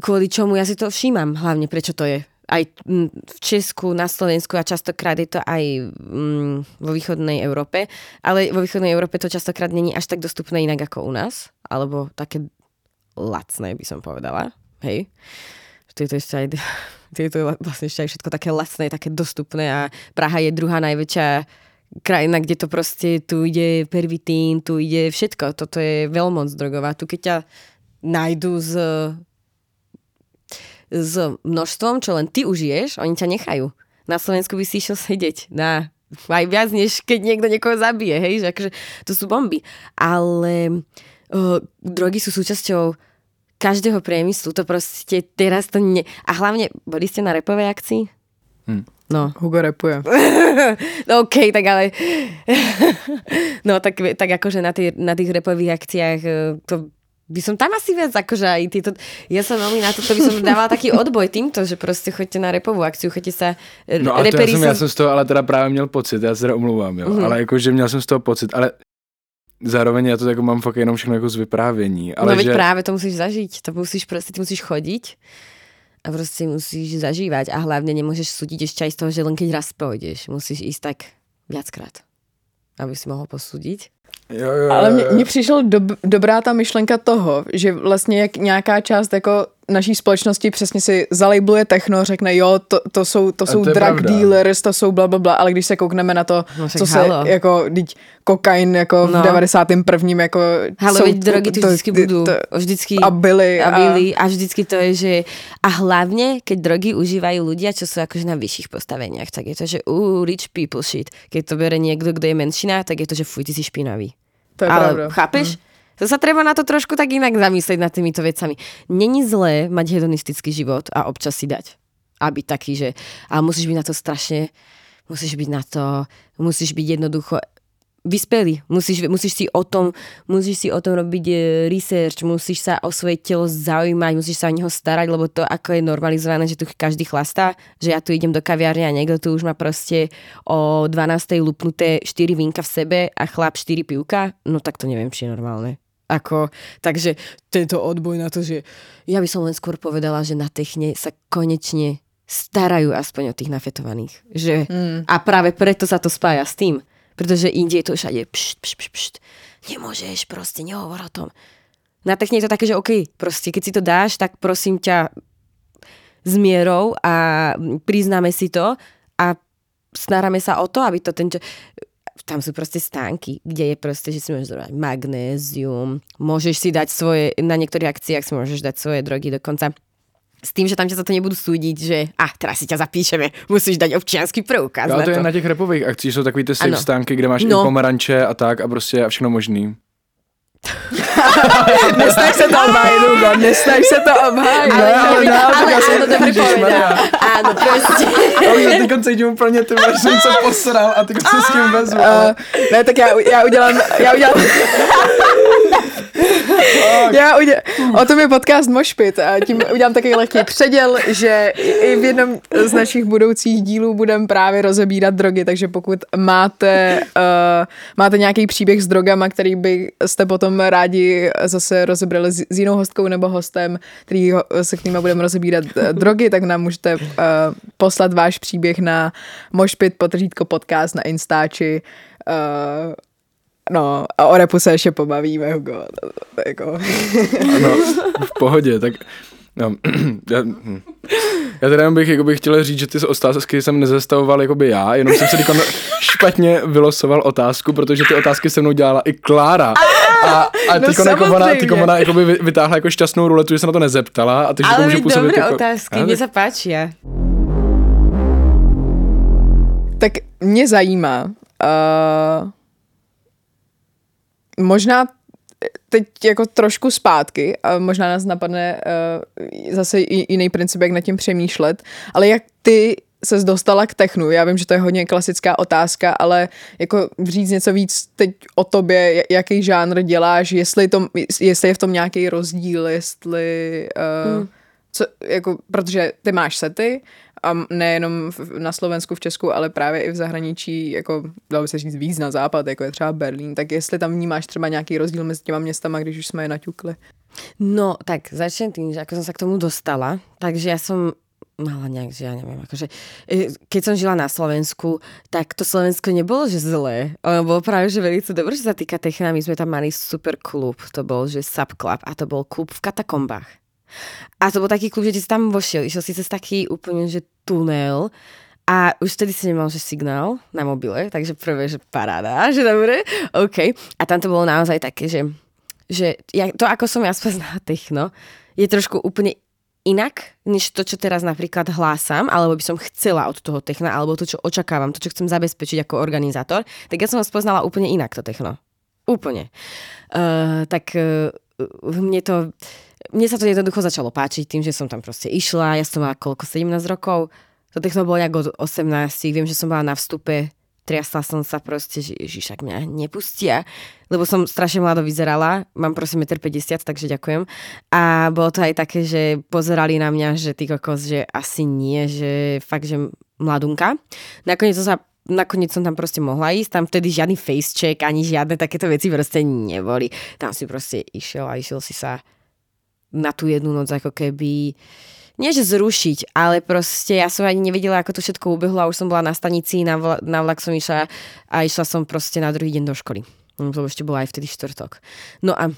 kvôli čomu ja si to všímam hlavne, prečo to je. Aj v Česku, na Slovensku a častokrát je to aj mm, vo východnej Európe, ale vo východnej Európe to častokrát není až tak dostupné inak ako u nás, alebo také lacné by som povedala. Hej. je to ešte aj je to vlastne ešte aj všetko také lacné, také dostupné a Praha je druhá najväčšia krajina, kde to proste, tu ide pervitín, tu ide všetko. Toto je veľmoc drogová. Tu keď ťa nájdu s, s množstvom, čo len ty užiješ, oni ťa nechajú. Na Slovensku by si išiel sedieť na aj viac, než keď niekto niekoho zabije, hej, že akože to sú bomby. Ale uh, drogy sú súčasťou každého priemyslu, to proste teraz to ne... A hlavne, boli ste na repovej akcii? Hm. No. Hugo repuje. no OK, tak ale... no tak, tak akože na, tých, na tých repových akciách e, to by som tam asi viac, akože aj tieto, ja som veľmi na to, to by som dávala taký odboj týmto, že proste choďte na repovú akciu, choďte sa No a to ja som, ja som z toho ale teda práve měl pocit, já se teda omlouvám, jo, mm-hmm. ale jakože měl jsem z toho pocit, ale zároveň já to jako mám fakt jenom všechno jako z vyprávění. Ale no veď že... práve to musíš zažiť, to musíš proste, ty musíš chodiť a proste musíš zažívať a hlavne nemôžeš súdiť ešte aj z toho, že len keď raz pôjdeš, musíš ísť tak viackrát, aby si mohol posúdiť. Jo, jo, Ale mně přišel dob, dobrá ta myšlenka toho, že vlastně jak nějaká část jako naší společnosti přesně si zalejbluje techno, řekne jo, to, to jsou, to jsou to drug pravda. dealers, to jsou bla, bla, bla, ale když se koukneme na to, no, co halo. se jako, teď kokain jako no. v 91. jako Halo, jsou, drogy tu vždycky budú. To, vždycky. A byly. A, byly. A, a vždycky to je, že a hlavně, keď drogy užívajú ľudia, čo sú akože na vyšších postaveniach, tak je to, že uh, rich people shit. Keď to bere niekto, kto je menšina, tak je to, že fuj, ty si špinavý. To je Ale pravda. chápeš? Mm. To sa treba na to trošku tak inak zamyslieť nad týmito vecami. Není zlé mať hedonistický život a občas si dať. A byť taký, že a musíš byť na to strašne, musíš byť na to, musíš byť jednoducho vyspelý. Musíš, musíš, si o tom, musíš si o tom robiť e, research, musíš sa o svoje telo zaujímať, musíš sa o neho starať, lebo to ako je normalizované, že tu každý chlastá, že ja tu idem do kaviárne a niekto tu už má proste o 12. lupnuté 4 vínka v sebe a chlap 4 pivka, no tak to neviem, či je normálne. Ako, takže tento odboj na to, že ja by som len skôr povedala, že na techne sa konečne starajú aspoň o tých nafetovaných. Že, mm. A práve preto sa to spája s tým pretože inde je to všade pšt, pšt, pšt, pšt. Nemôžeš, proste nehovor o tom. Na techne je to také, že OK, proste keď si to dáš, tak prosím ťa s mierou a priznáme si to a staráme sa o to, aby to ten... Tam sú proste stánky, kde je proste, že si môžeš dať magnézium, môžeš si dať svoje, na niektorých akciách si môžeš dať svoje drogy dokonca s tým, že tam ťa za to nebudú súdiť, že a ah, teraz si ťa zapíšeme, musíš dať občianský preukaz. Ale to, to je na těch repových akcích, jsou takový ty safe stánky, kde máš no. i pomeranče a tak a prostě a všechno možný. Nesnaž se to obhájit, Hugo, nesnaž se to obhájit. Ale, no, ale, no, ale, ale áno, dobre povedal. Áno, proste. A už teď cítím úplně, ty máš jsem se posral a ty se s tím vezmu. Uh, ne, tak já, já udělám, já udělám, já udělám, o tom je podcast Mošpit a tím udělám takový lehký předěl, že i v jednom z našich budoucích dílů budeme právě rozebírat drogy, takže pokud máte, uh, máte nějaký příběh s drogama, který byste potom rádi zase rozebrali s, s jinou hostkou nebo hostem, který se k nimi budeme rozebírat uh, drogy, tak nám můžete uh, poslat váš příběh na Mošpit potržítko podcast na Instači uh, No a o repu se ještě pobavíme, Hugo. Jako. No, v pohodě, tak No, já, já teda bych jako bych chtěl říct, že ty otázky jsem nezastavoval jako by já, jenom jsem si říkal, špatně vylosoval otázku, protože ty otázky se mnou dělala i Klára. A, a no tyko, jako ona, tyko ona jako by vytáhla jako šťastnou ruletu, že se na to nezeptala. A takže Ale může působit dobré jako, otázky, mně se páči. Tak mě zajímá, uh, možná teď jako trošku zpátky a možná nás napadne uh, zase jiný princip, jak nad tím přemýšlet, ale jak ty se dostala k technu? Já vím, že to je hodně klasická otázka, ale jako říct něco víc teď o tobě, jaký žánr děláš, jestli, to, jestli je v tom nějaký rozdíl, jestli uh, hmm. co, jako, protože ty máš sety a nejenom v, na Slovensku, v Česku, ale právě i v zahraničí, jako dalo by se říct víc na západ, jako je třeba Berlín, tak jestli tam vnímáš třeba nějaký rozdíl mezi těma městama, když už jsme je naťukli. No, tak začnem tým, že ako som sa k tomu dostala, takže ja som mala nejak, že ja neviem, akože, e, keď som žila na Slovensku, tak to Slovensko nebolo, že zlé. Ono bolo práve, že veľmi dobré, že sa týka techna. My sme tam mali super klub, to bol, že subclub a to bol klub v katakombách. A to bol taký klub, že si tam vošiel, išiel si cez taký úplne, že tunel a už vtedy si nemal, že signál na mobile, takže prvé, že paráda, že dobre, OK. A tam to bolo naozaj také, že že ja, to, ako som ja spoznala techno, je trošku úplne inak, než to, čo teraz napríklad hlásam, alebo by som chcela od toho techna, alebo to, čo očakávam, to, čo chcem zabezpečiť ako organizátor, tak ja som ho spoznala úplne inak, to techno. Úplne. Uh, tak uh, mne to, mne sa to jednoducho začalo páčiť tým, že som tam proste išla, ja som mala koľko, 17 rokov, to techno bolo nejak od 18, viem, že som bola na vstupe triasla som sa proste, že ježiš, ak mňa nepustia, lebo som strašne mlado vyzerala, mám prosím 1,50 m, takže ďakujem. A bolo to aj také, že pozerali na mňa, že ty kokos, že asi nie, že fakt, že mladunka. Nakoniec som sa nakoniec som tam proste mohla ísť, tam vtedy žiadny face check, ani žiadne takéto veci proste neboli. Tam si proste išiel a išiel si sa na tú jednu noc ako keby nie zrušiť, ale proste ja som ani nevedela, ako to všetko ubehlo a už som bola na stanici, na, vla, na vlak som išla a išla som proste na druhý deň do školy. To ešte bolo aj vtedy štvrtok. No a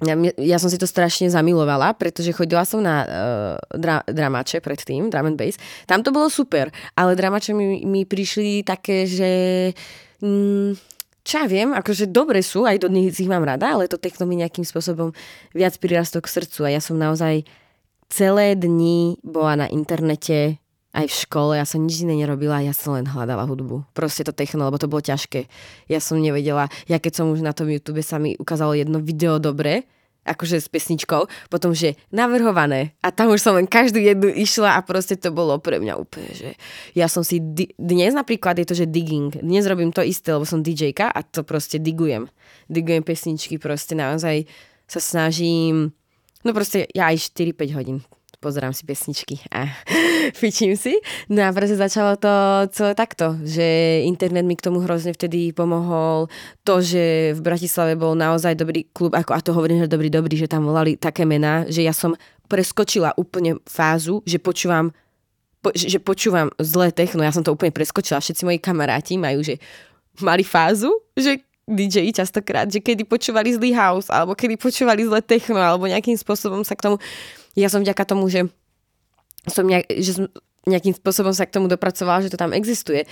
ja, ja som si to strašne zamilovala, pretože chodila som na uh, dra, dramače predtým, drum and bass. Tam to bolo super, ale dramače mi, mi prišli také, že... Mm, čo ja viem, akože dobre sú, aj do nich ich mám rada, ale to techno mi nejakým spôsobom viac prirastlo k srdcu a ja som naozaj celé dni bola na internete, aj v škole, ja som nič iné nerobila, ja som len hľadala hudbu. Proste to techno, lebo to bolo ťažké. Ja som nevedela, ja keď som už na tom YouTube sa mi ukázalo jedno video dobre, akože s pesničkou, potom, že navrhované. A tam už som len každú jednu išla a proste to bolo pre mňa úplne, že ja som si, di- dnes napríklad je to, že digging. Dnes robím to isté, lebo som DJka a to proste digujem. Digujem pesničky, proste naozaj sa snažím No proste ja aj 4-5 hodín pozerám si pesničky a fičím si. No a proste začalo to celé takto, že internet mi k tomu hrozne vtedy pomohol. To, že v Bratislave bol naozaj dobrý klub, ako a to hovorím, že dobrý, dobrý, že tam volali také mená, že ja som preskočila úplne fázu, že počúvam po, že počúvam zlé techno, ja som to úplne preskočila. Všetci moji kamaráti majú, že mali fázu, že DJ častokrát, že kedy počúvali zlý house, alebo kedy počúvali zlé techno, alebo nejakým spôsobom sa k tomu... Ja som vďaka tomu, že som, nejak, že som nejakým spôsobom sa k tomu dopracovala, že to tam existuje,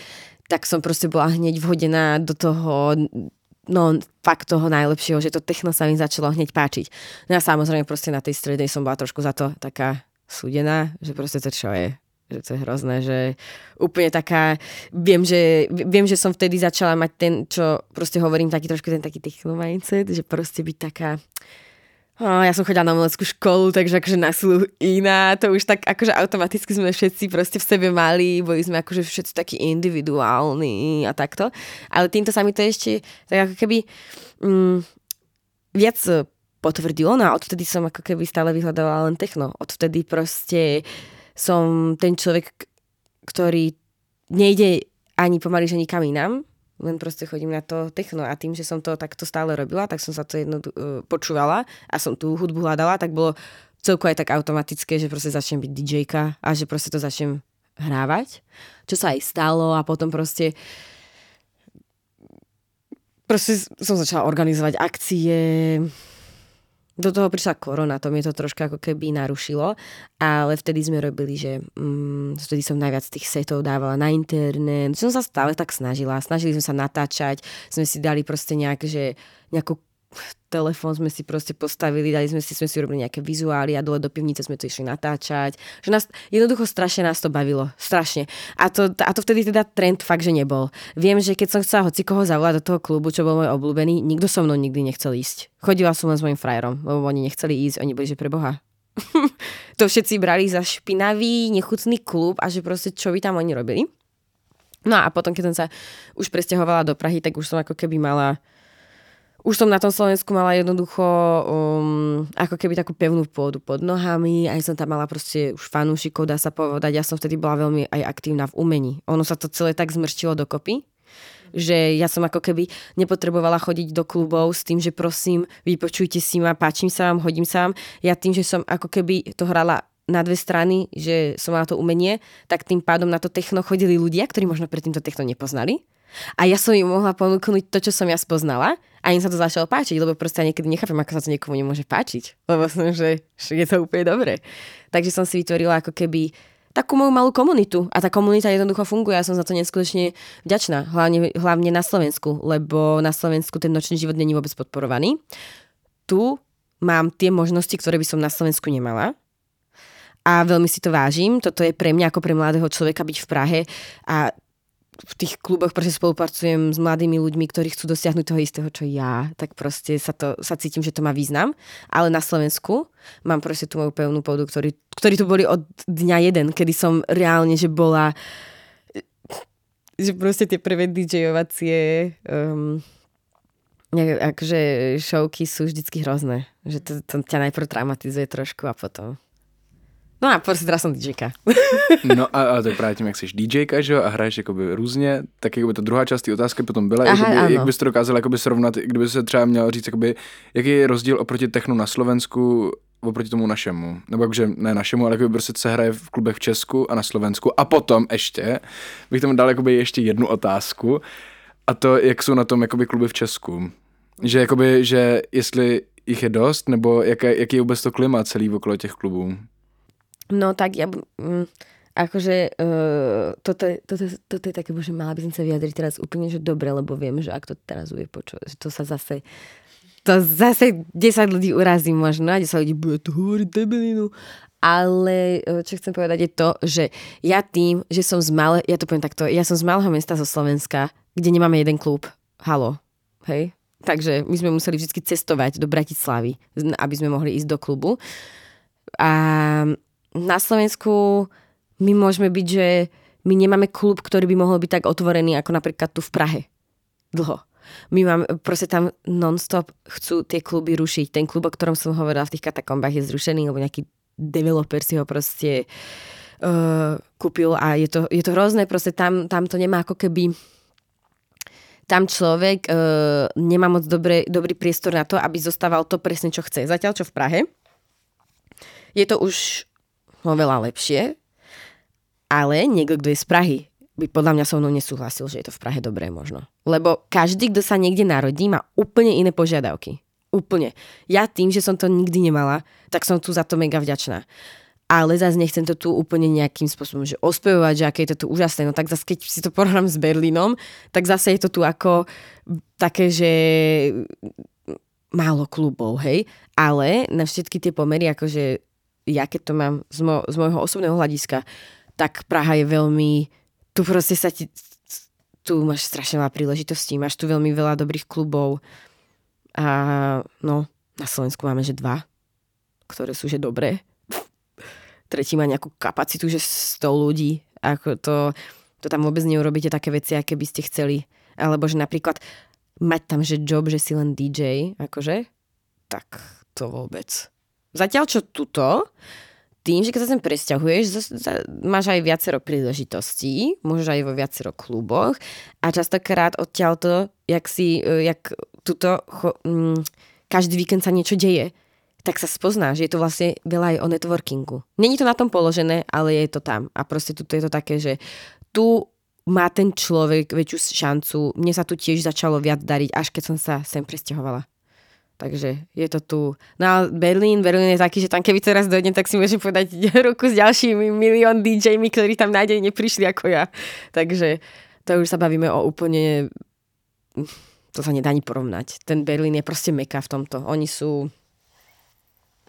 tak som proste bola hneď vhodená do toho no fakt toho najlepšieho, že to techno sa mi začalo hneď páčiť. No a samozrejme proste na tej strednej som bola trošku za to taká súdená, že proste to čo je že to je hrozné, že úplne taká, viem, že, viem, že som vtedy začala mať ten, čo proste hovorím, taký trošku ten taký techno mindset, že proste byť taká, Oh, ja som chodila na umeleckú školu, takže akože na silu iná, to už tak akože automaticky sme všetci proste v sebe mali, boli sme akože všetci takí individuálni a takto. Ale týmto sa mi to ešte tak ako keby mm, viac potvrdilo, no a odtedy som ako keby stále vyhľadovala len techno. Odtedy proste som ten človek, ktorý nejde ani pomaly, že nikam inám, len proste chodím na to techno. A tým, že som to takto stále robila, tak som sa to jedno uh, počúvala a som tú hudbu hľadala, tak bolo celko aj tak automatické, že proste začnem byť DJka a že proste to začnem hrávať, čo sa aj stalo a potom proste proste som začala organizovať akcie, do toho prišla korona, to mi to troška ako keby narušilo, ale vtedy sme robili, že mm, vtedy som najviac tých setov dávala na internet, som sa stále tak snažila, snažili sme sa natáčať, sme si dali proste nejak, že nejakú telefón sme si proste postavili, dali sme si, sme si urobili nejaké vizuály a dole do pivnice sme to išli natáčať. Že nás, jednoducho strašne nás to bavilo. Strašne. A to, a to vtedy teda trend fakt, že nebol. Viem, že keď som chcela hoci koho zavolať do toho klubu, čo bol môj obľúbený, nikto so mnou nikdy nechcel ísť. Chodila som len s mojim frajerom, lebo oni nechceli ísť, oni boli, že pre Boha. to všetci brali za špinavý, nechutný klub a že proste čo by tam oni robili. No a potom, keď som sa už presťahovala do Prahy, tak už som ako keby mala už som na tom Slovensku mala jednoducho um, ako keby takú pevnú pôdu pod nohami, aj som tam mala proste už fanúšikov, dá sa povedať. Ja som vtedy bola veľmi aj aktívna v umení. Ono sa to celé tak zmrštilo dokopy, že ja som ako keby nepotrebovala chodiť do klubov s tým, že prosím, vypočujte si ma, páčim sa vám, hodím sa vám. Ja tým, že som ako keby to hrala na dve strany, že som mala to umenie, tak tým pádom na to techno chodili ľudia, ktorí možno predtým to techno nepoznali a ja som im mohla ponúknuť to, čo som ja spoznala a im sa to začalo páčiť, lebo proste ja niekedy nechápem, ako sa to niekomu nemôže páčiť. Lebo som, že, je to úplne dobré. Takže som si vytvorila ako keby takú moju malú komunitu. A tá komunita jednoducho funguje. Ja som za to neskutočne vďačná. Hlavne, hlavne na Slovensku, lebo na Slovensku ten nočný život není vôbec podporovaný. Tu mám tie možnosti, ktoré by som na Slovensku nemala. A veľmi si to vážim. Toto je pre mňa ako pre mladého človeka byť v Prahe a v tých kluboch proste spolupracujem s mladými ľuďmi, ktorí chcú dosiahnuť toho istého, čo ja, tak proste sa, to, sa cítim, že to má význam. Ale na Slovensku mám proste tú moju pevnú pôdu, ktorí, ktorí tu boli od dňa jeden, kedy som reálne, že bola že proste tie prvé DJovacie um, akože showky sú vždycky hrozné. Že to, to ťa najprv traumatizuje trošku a potom No a prostě teda jsem DJka. no a, a to je právě tím, jak jsi DJka, že jo, a hraješ jakoby různě, tak jakoby ta druhá část té otázky potom byla, Aha, jakoby, jak bys to dokázal jakoby srovnat, kdyby se třeba měl říct, jakoby, jaký je rozdíl oproti technu na Slovensku oproti tomu našemu, nebo jakože ne našemu, ale jakoby prostě se hraje v klubech v Česku a na Slovensku a potom ještě, bych tomu dal jakoby ještě jednu otázku a to, jak jsou na tom jakoby kluby v Česku. Že jakoby, že jestli jich je dost, nebo jaké, jaký je vůbec to klima celý okolo těch klubů. No tak ja... Mm, akože uh, toto, je, toto, toto je také, že mala by som sa vyjadriť teraz úplne, že dobre, lebo viem, že ak to teraz bude počuť, že to sa zase to zase 10 ľudí urazí možno a 10 ľudí bude to hovoriť debilinu. Ale e, čo chcem povedať je to, že ja tým, že som z malé, ja to poviem takto, ja som z malého mesta zo Slovenska, kde nemáme jeden klub. Halo, hej? Takže my sme museli vždy cestovať do Bratislavy, aby sme mohli ísť do klubu. A na Slovensku my môžeme byť, že my nemáme klub, ktorý by mohol byť tak otvorený ako napríklad tu v Prahe. Dlho. My máme, proste tam non-stop chcú tie kluby rušiť. Ten klub, o ktorom som hovorila v tých katakombách je zrušený, lebo nejaký developer si ho proste uh, kúpil a je to, je to hrozné, proste tam, tam to nemá ako keby tam človek uh, nemá moc dobré, dobrý priestor na to, aby zostával to presne, čo chce. Zatiaľ, čo v Prahe, je to už oveľa lepšie, ale niekto, kto je z Prahy, by podľa mňa so mnou nesúhlasil, že je to v Prahe dobré možno. Lebo každý, kto sa niekde narodí, má úplne iné požiadavky. Úplne. Ja tým, že som to nikdy nemala, tak som tu za to mega vďačná. Ale zase nechcem to tu úplne nejakým spôsobom že ospevovať, že aké je to tu úžasné. No tak zase, keď si to porovnám s Berlínom, tak zase je to tu ako také, že málo klubov, hej. Ale na všetky tie pomery, akože ja keď to mám z, mo- z môjho osobného hľadiska, tak Praha je veľmi, tu proste sa ti, tu máš strašne veľa príležitostí, máš tu veľmi veľa dobrých klubov a no, na Slovensku máme, že dva, ktoré sú, že dobré. Tretí má nejakú kapacitu, že 100 ľudí. Ako to, to tam vôbec neurobíte také veci, aké by ste chceli. Alebo že napríklad mať tam, že job, že si len DJ, akože, tak to vôbec. Zatiaľ čo tuto, tým, že keď sa sem presťahuješ, máš aj viacero príležitostí, môžeš aj vo viacero kluboch a častokrát odtiaľto, jak si, e, jak tuto, mm, každý víkend sa niečo deje, tak sa spozná, že je to vlastne veľa aj o networkingu. Není to na tom položené, ale je to tam. A proste tuto je to také, že tu má ten človek väčšiu šancu. Mne sa tu tiež začalo viac dariť, až keď som sa sem presťahovala. Takže je to tu. No a Berlín, Berlín je taký, že tam keby teraz dojdem, tak si môžem povedať ruku s ďalšími milión DJmi, ktorí tam nádej neprišli ako ja. Takže to už sa bavíme o úplne... To sa nedá ani porovnať. Ten Berlín je proste meka v tomto. Oni sú...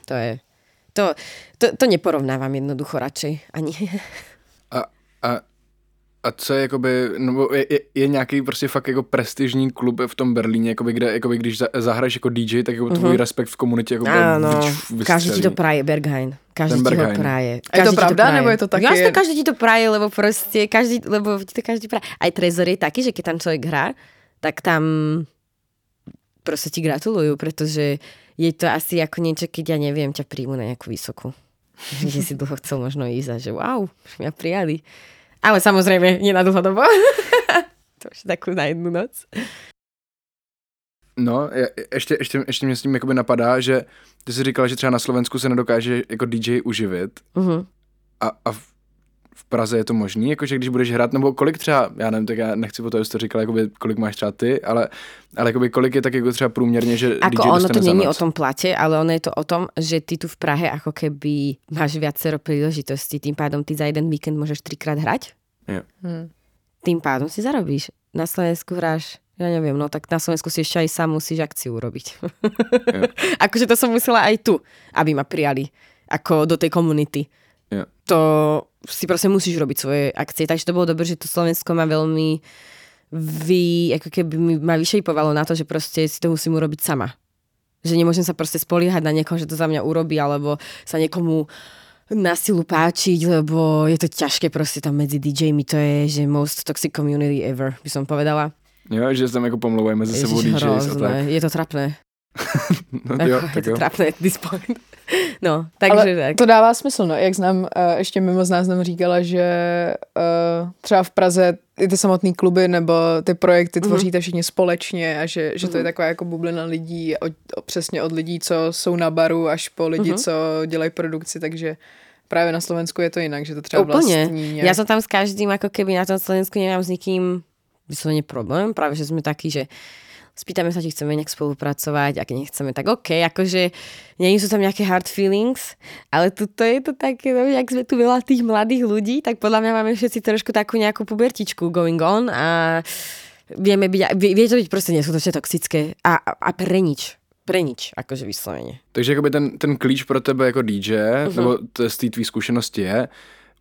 To je... To, to, to neporovnávam jednoducho radšej. Ani. A, a a co je, jakoby, nebo je, je, je nějaký prostě fakt jako prestižní klub v tom Berlíně, jakoby, kde, jakoby, když zahraješ jako DJ, tak jako tvůj mm-hmm. respekt v komunitě jako Áno, každý ti to praje, Berghain. Každý ti ho praje. Každý je to pravda, to nebo je to také? Jasne, každý ti to praje, lebo proste, každý, lebo ti to každý praje. Aj Trezor je taký, že keď tam človek hrá, tak tam proste ti gratulujú, pretože je to asi ako niečo, keď ja neviem, ťa príjmu na nejakú vysokú. Že si dlho chcel možno ísť a že wow, už mňa prijali. Ale samozrejme, nie na dlhodobo. to už takú na jednu noc. No, je, ještě, ještě, ještě mě s tím jakoby napadá, že ty jsi říkala, že třeba na Slovensku se nedokáže jako DJ uživit Uh-huh. a, a v, v Praze je to možný, jakože když budeš hrát, nebo kolik třeba, já nevím, tak já nechci po to, jestli to říkala, jakoby, kolik máš třeba ty, ale, ale jakoby kolik je tak jako třeba průměrně, že Ako DJ ono to není o tom plate, ale ono je to o tom, že ty tu v Prahe ako keby máš viacero príležitostí, tým pádom ty za jeden víkend môžeš trikrát hrať. Jo. Hmm. Tým pádom si zarobíš. Na Slovensku hráš, ja neviem, no tak na Slovensku si ešte aj sám musíš akciu urobiť. Akože to som musela aj tu, aby ma prijali ako do tej komunity. Jo. To si proste musíš robiť svoje akcie, takže to bolo dobré, že to Slovensko ma veľmi vy, ako keby ma vyšejpovalo na to, že proste si to musím urobiť sama. Že nemôžem sa proste spoliehať na niekoho, že to za mňa urobí, alebo sa niekomu na silu páčiť, lebo je to ťažké proste tam medzi DJmi, to je, že most toxic community ever, by som povedala. Jo, že tam jako pomlouvají mezi sebou DJs a tak. je to trapné. No, Ako, jo, je tak to jo. trapné at this point. No, takže Ale tak. to dává smysl, no. Jak znám, uh, ještě mimo záznam říkala, že uh, třeba v Praze i ty samotné kluby nebo ty projekty Mhm. tvoříte všichni společně a že, že to je taková jako bublina lidí, od, o, přesně od lidí, co jsou na baru, až po lidi, Mhm. co dělají produkci, takže právě na Slovensku je to jinak, že to třeba Úplne. vlastní. Ja som tam s každým, ako keby na tom Slovensku nemám s nikým vyslovene problém, práve že sme takí, že spýtame sa, či chceme nejak spolupracovať, ak nechceme, tak OK, akože nie sú tam nejaké hard feelings, ale tuto je to také, no, jak sme tu veľa tých mladých ľudí, tak podľa mňa máme všetci trošku takú nejakú pubertičku going on a vieme byť, vie, vie to byť proste neskutočne toxické a, a, a pre nič, pre nič, akože vyslovene. Takže jakoby ten, ten klíč pro tebe jako DJ, Mhm. uh-huh. nebo to z té tvý zkušenosti je,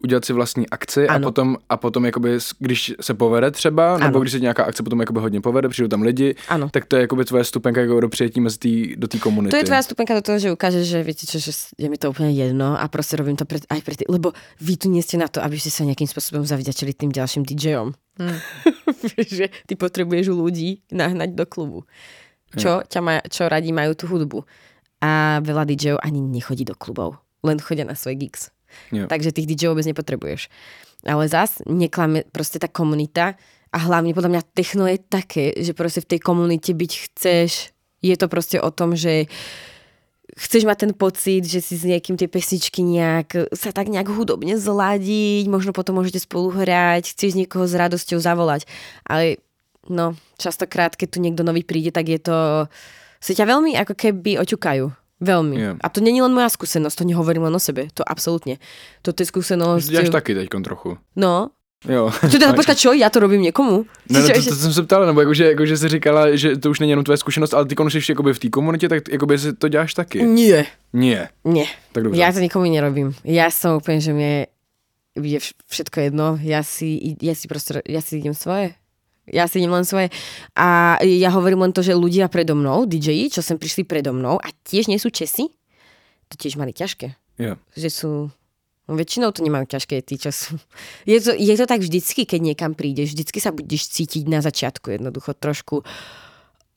udělat si vlastní akci a Ano. potom, a potom jakoby, když se povede třeba, ano. nebo když se nějaká akce potom jakoby hodně povede, přijdou tam lidi, Ano. tak to je jakoby tvoje stupenka jako do přijetí mezi tý, do té komunity. To je tvoja stupenka do toho, že ukážeš, že viete čo, že je mi to úplne jedno a proste robím to pre, aj pre tých, lebo vy tu nie ste na to, aby ste sa nejakým spôsobom zavďačili tým ďalším DJom. Hmm. že ty potrebuješ ľudí nahnať do klubu. Čo, ťa ma, čo radi majú tú hudbu. A veľa DJov ani nechodí do klubov. Len chodia na svoj gigs. Jo. Takže tých DJov vôbec nepotrebuješ. Ale zas neklame proste tá komunita a hlavne podľa mňa techno je také, že proste v tej komunite byť chceš. Je to proste o tom, že chceš mať ten pocit, že si s niekým tie pesničky nejak, sa tak nejak hudobne zladiť, možno potom môžete spolu hrať, chceš niekoho s radosťou zavolať. Ale no, častokrát, keď tu niekto nový príde, tak je to, sa ťa veľmi ako keby oťukajú. Veľmi. Jo. A to není len moja skúsenosť, to nehovorím len o sebe, to absolútne. Toto je skúsenosť... to děláš taky teďkon trochu. No. Jo. Čo teda, počkať, čo? Ja to robím niekomu? Ne, no, Čo, to, že- to, jsem se ptal, nebo jakože, jakože jsi říkala, že to už není jenom tvoje zkušenost, ale ty konečně jakoby v té komunitě, tak jakoby si to děláš taky. Nie. Nie. Nie. Tak dobře. Ja to nikomu nerobím. Ja som úplne, že mne je vš- všetko jedno. Ja si, ja si proste, ja si idem svoje. Ja si len svoje. A ja hovorím len to, že ľudia predo mnou, DJ, čo sem prišli predo mnou a tiež nie sú Česi, to tiež mali ťažké. Jo. Že sú... No, väčšinou to nemajú ťažké tí, čo sú... Je to, je to tak vždycky, keď niekam prídeš. Vždycky sa budeš cítiť na začiatku jednoducho trošku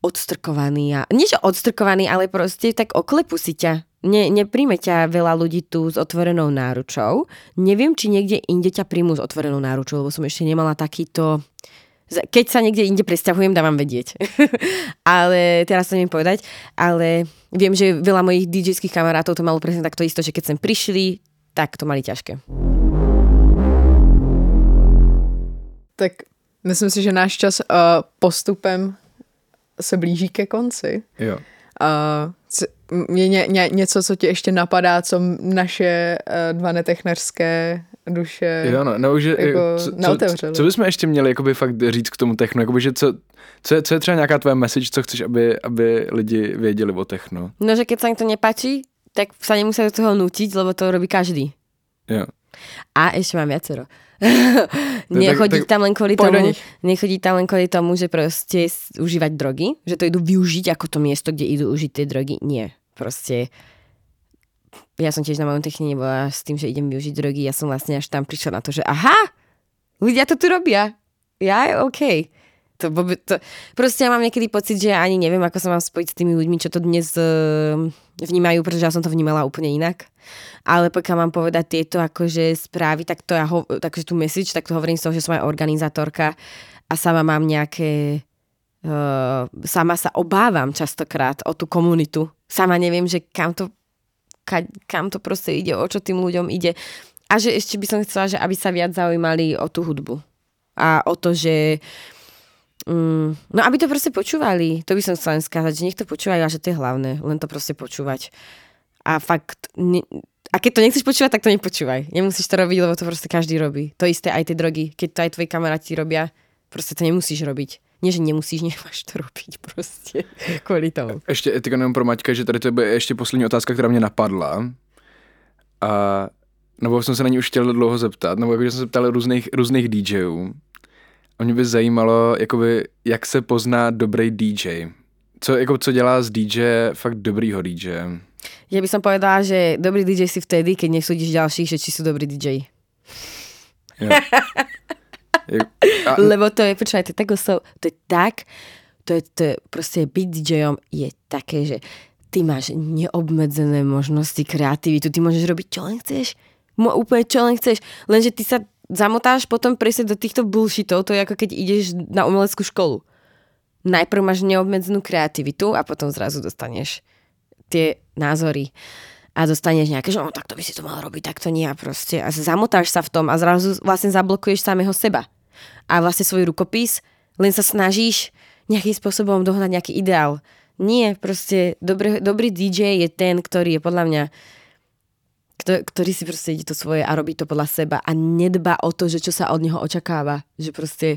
odstrkovaný. A, nie, že odstrkovaný, ale proste tak oklepu si ťa. Ne, nepríjme ťa veľa ľudí tu s otvorenou náručou. Neviem, či niekde inde ťa príjmu s otvorenou náručou, lebo som ešte nemala takýto... Keď sa niekde inde presťahujem, dávam vedieť. ale teraz to neviem povedať. Ale viem, že veľa mojich DJ-ských kamarátov to malo presne takto isto, že keď sem prišli, tak to mali ťažké. Tak myslím si, že náš čas uh, postupem se blíží ke konci. Jo. A c- je ně, ně, něco, co ti ještě napadá, co naše uh, dva netechnerské duše... Jo, no, no, že, jako co, co, neotevřeli. co, bychom ještě měli jakoby fakt říct k tomu technu, jakoby, že co, co, je, co je třeba nějaká tvoje message, co chceš, aby, aby lidi věděli o techno? No, že keď sa im to nepáči, tak sa nemusia do toho nutiť, lebo to robí každý. Jo. A ešte mám viacero. Nechodí tam len kvôli tomu, nechodí tam len kvôli tomu, že proste užívať drogy, že to idú využiť ako to miesto, kde idú užiť tie drogy. Nie. Proste ja som tiež na mojom techne nebola s tým, že idem využiť drogy. Ja som vlastne až tam prišla na to, že aha, ľudia to tu robia. Ja, OK. To, to, proste ja mám niekedy pocit, že ani neviem, ako sa mám spojiť s tými ľuďmi, čo to dnes uh, vnímajú, pretože ja som to vnímala úplne inak. Ale pokiaľ mám povedať tieto akože správy, tak to ja ho, takže tú message, tak to hovorím z toho, že som aj organizátorka a sama mám nejaké uh, sama sa obávam častokrát o tú komunitu. Sama neviem, že kam to, ka, kam to proste ide, o čo tým ľuďom ide. A že ešte by som chcela, že aby sa viac zaujímali o tú hudbu. A o to, že Mm, no aby to proste počúvali. To by som chcela len skázať, že nech to počúvajú a že to je hlavné. Len to proste počúvať. A fakt, ne, a keď to nechceš počúvať, tak to nepočúvaj. Nemusíš to robiť, lebo to proste každý robí. To isté aj tie drogy. Keď to aj tvoji kamaráti robia, proste to nemusíš robiť. Nie, že nemusíš, nemáš to robiť prostě kvůli tomu. Ještě etika jenom pro Maťka, že tady to je ještě poslední otázka, která mě napadla. A nebo jsem se na ní už chtěl dlouho zeptat, nebo jako, že jsem se ptal různých, různých DJů a mě by zajímalo, jakoby, jak se pozná dobrý DJ. Co, jako, co dělá z DJ fakt dobrýho DJ? Ja by som povedala, že dobrý DJ si vtedy, keď nesúdiš ďalších, že či sú dobrý DJ. Ja. Lebo to je, počúvaj, to je tak, to je tak, to je, to je proste byť DJom je také, že ty máš neobmedzené možnosti kreativitu, ty môžeš robiť čo len chceš, úplne čo len chceš, lenže ty sa zamotáš potom presne do týchto bullshitov, to je ako keď ideš na umeleckú školu. Najprv máš neobmedzenú kreativitu a potom zrazu dostaneš tie názory. A dostaneš nejaké, že no, takto by si to mal robiť, takto nie. A proste a zamotáš sa v tom a zrazu vlastne zablokuješ samého seba. A vlastne svoj rukopis len sa snažíš nejakým spôsobom dohnať nejaký ideál. Nie, proste dobrý, dobrý DJ je ten, ktorý je podľa mňa ktorý si proste ide to svoje a robí to podľa seba a nedba o to, že čo sa od neho očakáva. Že proste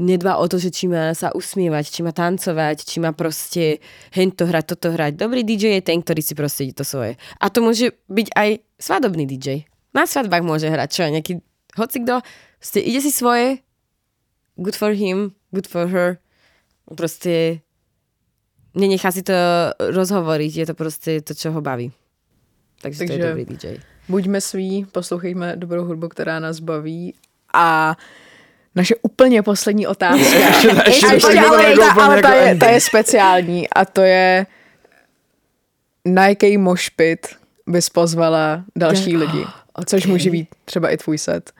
nedba o to, že či má sa usmievať, či má tancovať, či má proste hento hrať, toto hrať. Dobrý DJ je ten, ktorý si proste ide to svoje. A to môže byť aj svadobný DJ. Na svadbách môže hrať, čo nejaký hoci kto, proste ide si svoje, good for him, good for her. Proste nenechá si to rozhovoriť, je to proste to, čo ho baví. Takže, Takže to je dobrý DJ. Buďme sví, poslouchejme dobrou hudbu, která nás baví a naše úplně poslední otázka. ještě, ještě, ještě, ještě, ale, ta, ale ta, je, ta je speciální a to je na jaký mošpit bys pozvala další lidi, což může být třeba i tvůj set.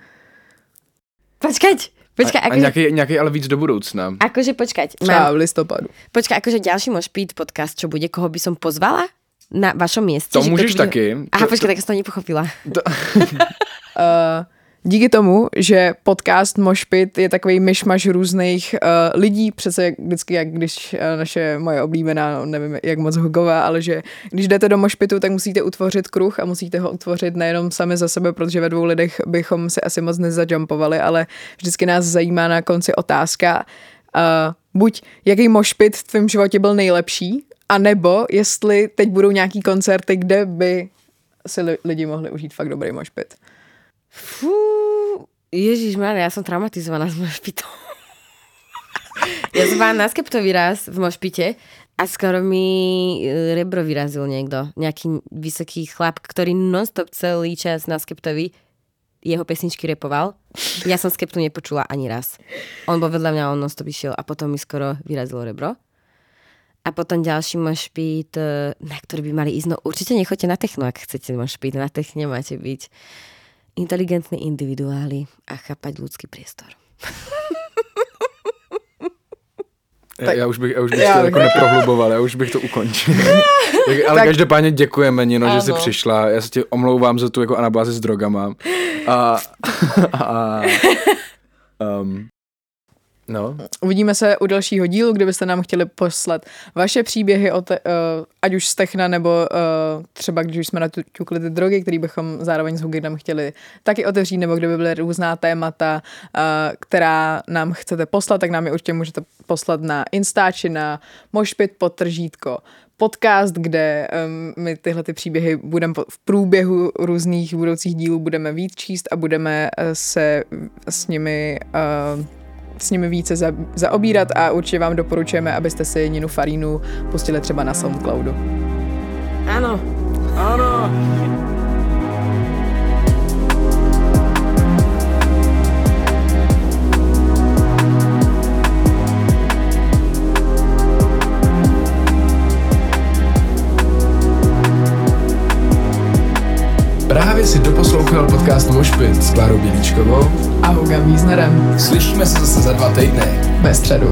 Počkať, Počkaj, akože, nejaký, nejaký ale víc do budúcna. Akože počkať. Mám, v listopadu. Počkaj, akože ďalší môj špít podcast, čo bude, koho by som pozvala? na vašom mieste. To můžeš taky. Aha, počkej, tak jsem to nepochopila. To... uh, díky tomu, že podcast Mošpit je takový myšmaš různých uh, lidí, přece vždycky, jak když uh, naše moje oblíbená, nevím jak moc Hugová, ale že když jdete do Mošpitu, tak musíte utvořit kruh a musíte ho utvořit nejenom sami za sebe, protože ve dvou lidech bychom si asi moc nezajumpovali, ale vždycky nás zajímá na konci otázka, uh, buď jaký mošpit v tvém životě byl nejlepší a nebo jestli teď budou nějaký koncerty, kde by si lidi mohli užít fakt dobrý mošpit. Fú, Ježiš ja som traumatizovaná z mošpitu. ja som mala naskeptový raz v mošpite a skoro mi e, rebro vyrazil niekto. Nejaký vysoký chlap, ktorý nonstop celý čas na skeptovi jeho pesničky repoval. Ja som skeptu nepočula ani raz. On bol vedľa mňa, on nonstop išiel a potom mi skoro vyrazilo rebro. A potom ďalší mošpít, e, na ktorý by mali ísť. No určite nechoďte na techno, ak chcete mošpít. Na techne máte byť inteligentní individuáli a chápať ľudský priestor. Tak, já už bych, já už bych já to bych... jako neprohluboval, já už bych to ukončil. ale tak... každopádně děkujeme, Nino, ano. že jsi přišla. Já se ti omlouvám za tu jako anabázi s drogama. A, a um, No. Uvidíme se u dalšího dílu, kde byste nám chtěli poslat vaše příběhy, o te, uh, ať už z Techna, nebo uh, třeba když už jsme natukli ty drogy, které bychom zároveň s Huginem chtěli taky otevřít, nebo kdyby byly různá témata, uh, která nám chcete poslat, tak nám je určitě můžete poslat na Instači, na mošpit potržítko podcast, kde um, my tyhle ty příběhy budeme v průběhu různých budoucích dílů budeme víc číst a budeme se s nimi uh, s nimi více za, zaobírat a určitě vám doporučujeme, abyste si Ninu Farínu pustili třeba na Soundcloudu. Ano. Ano. Právě si doposlouchal podcast Mošpit s Klárou Bělíčkovou a Hugem Wiesnerem. Slyšíme se zase za dva týdny. Ve středu.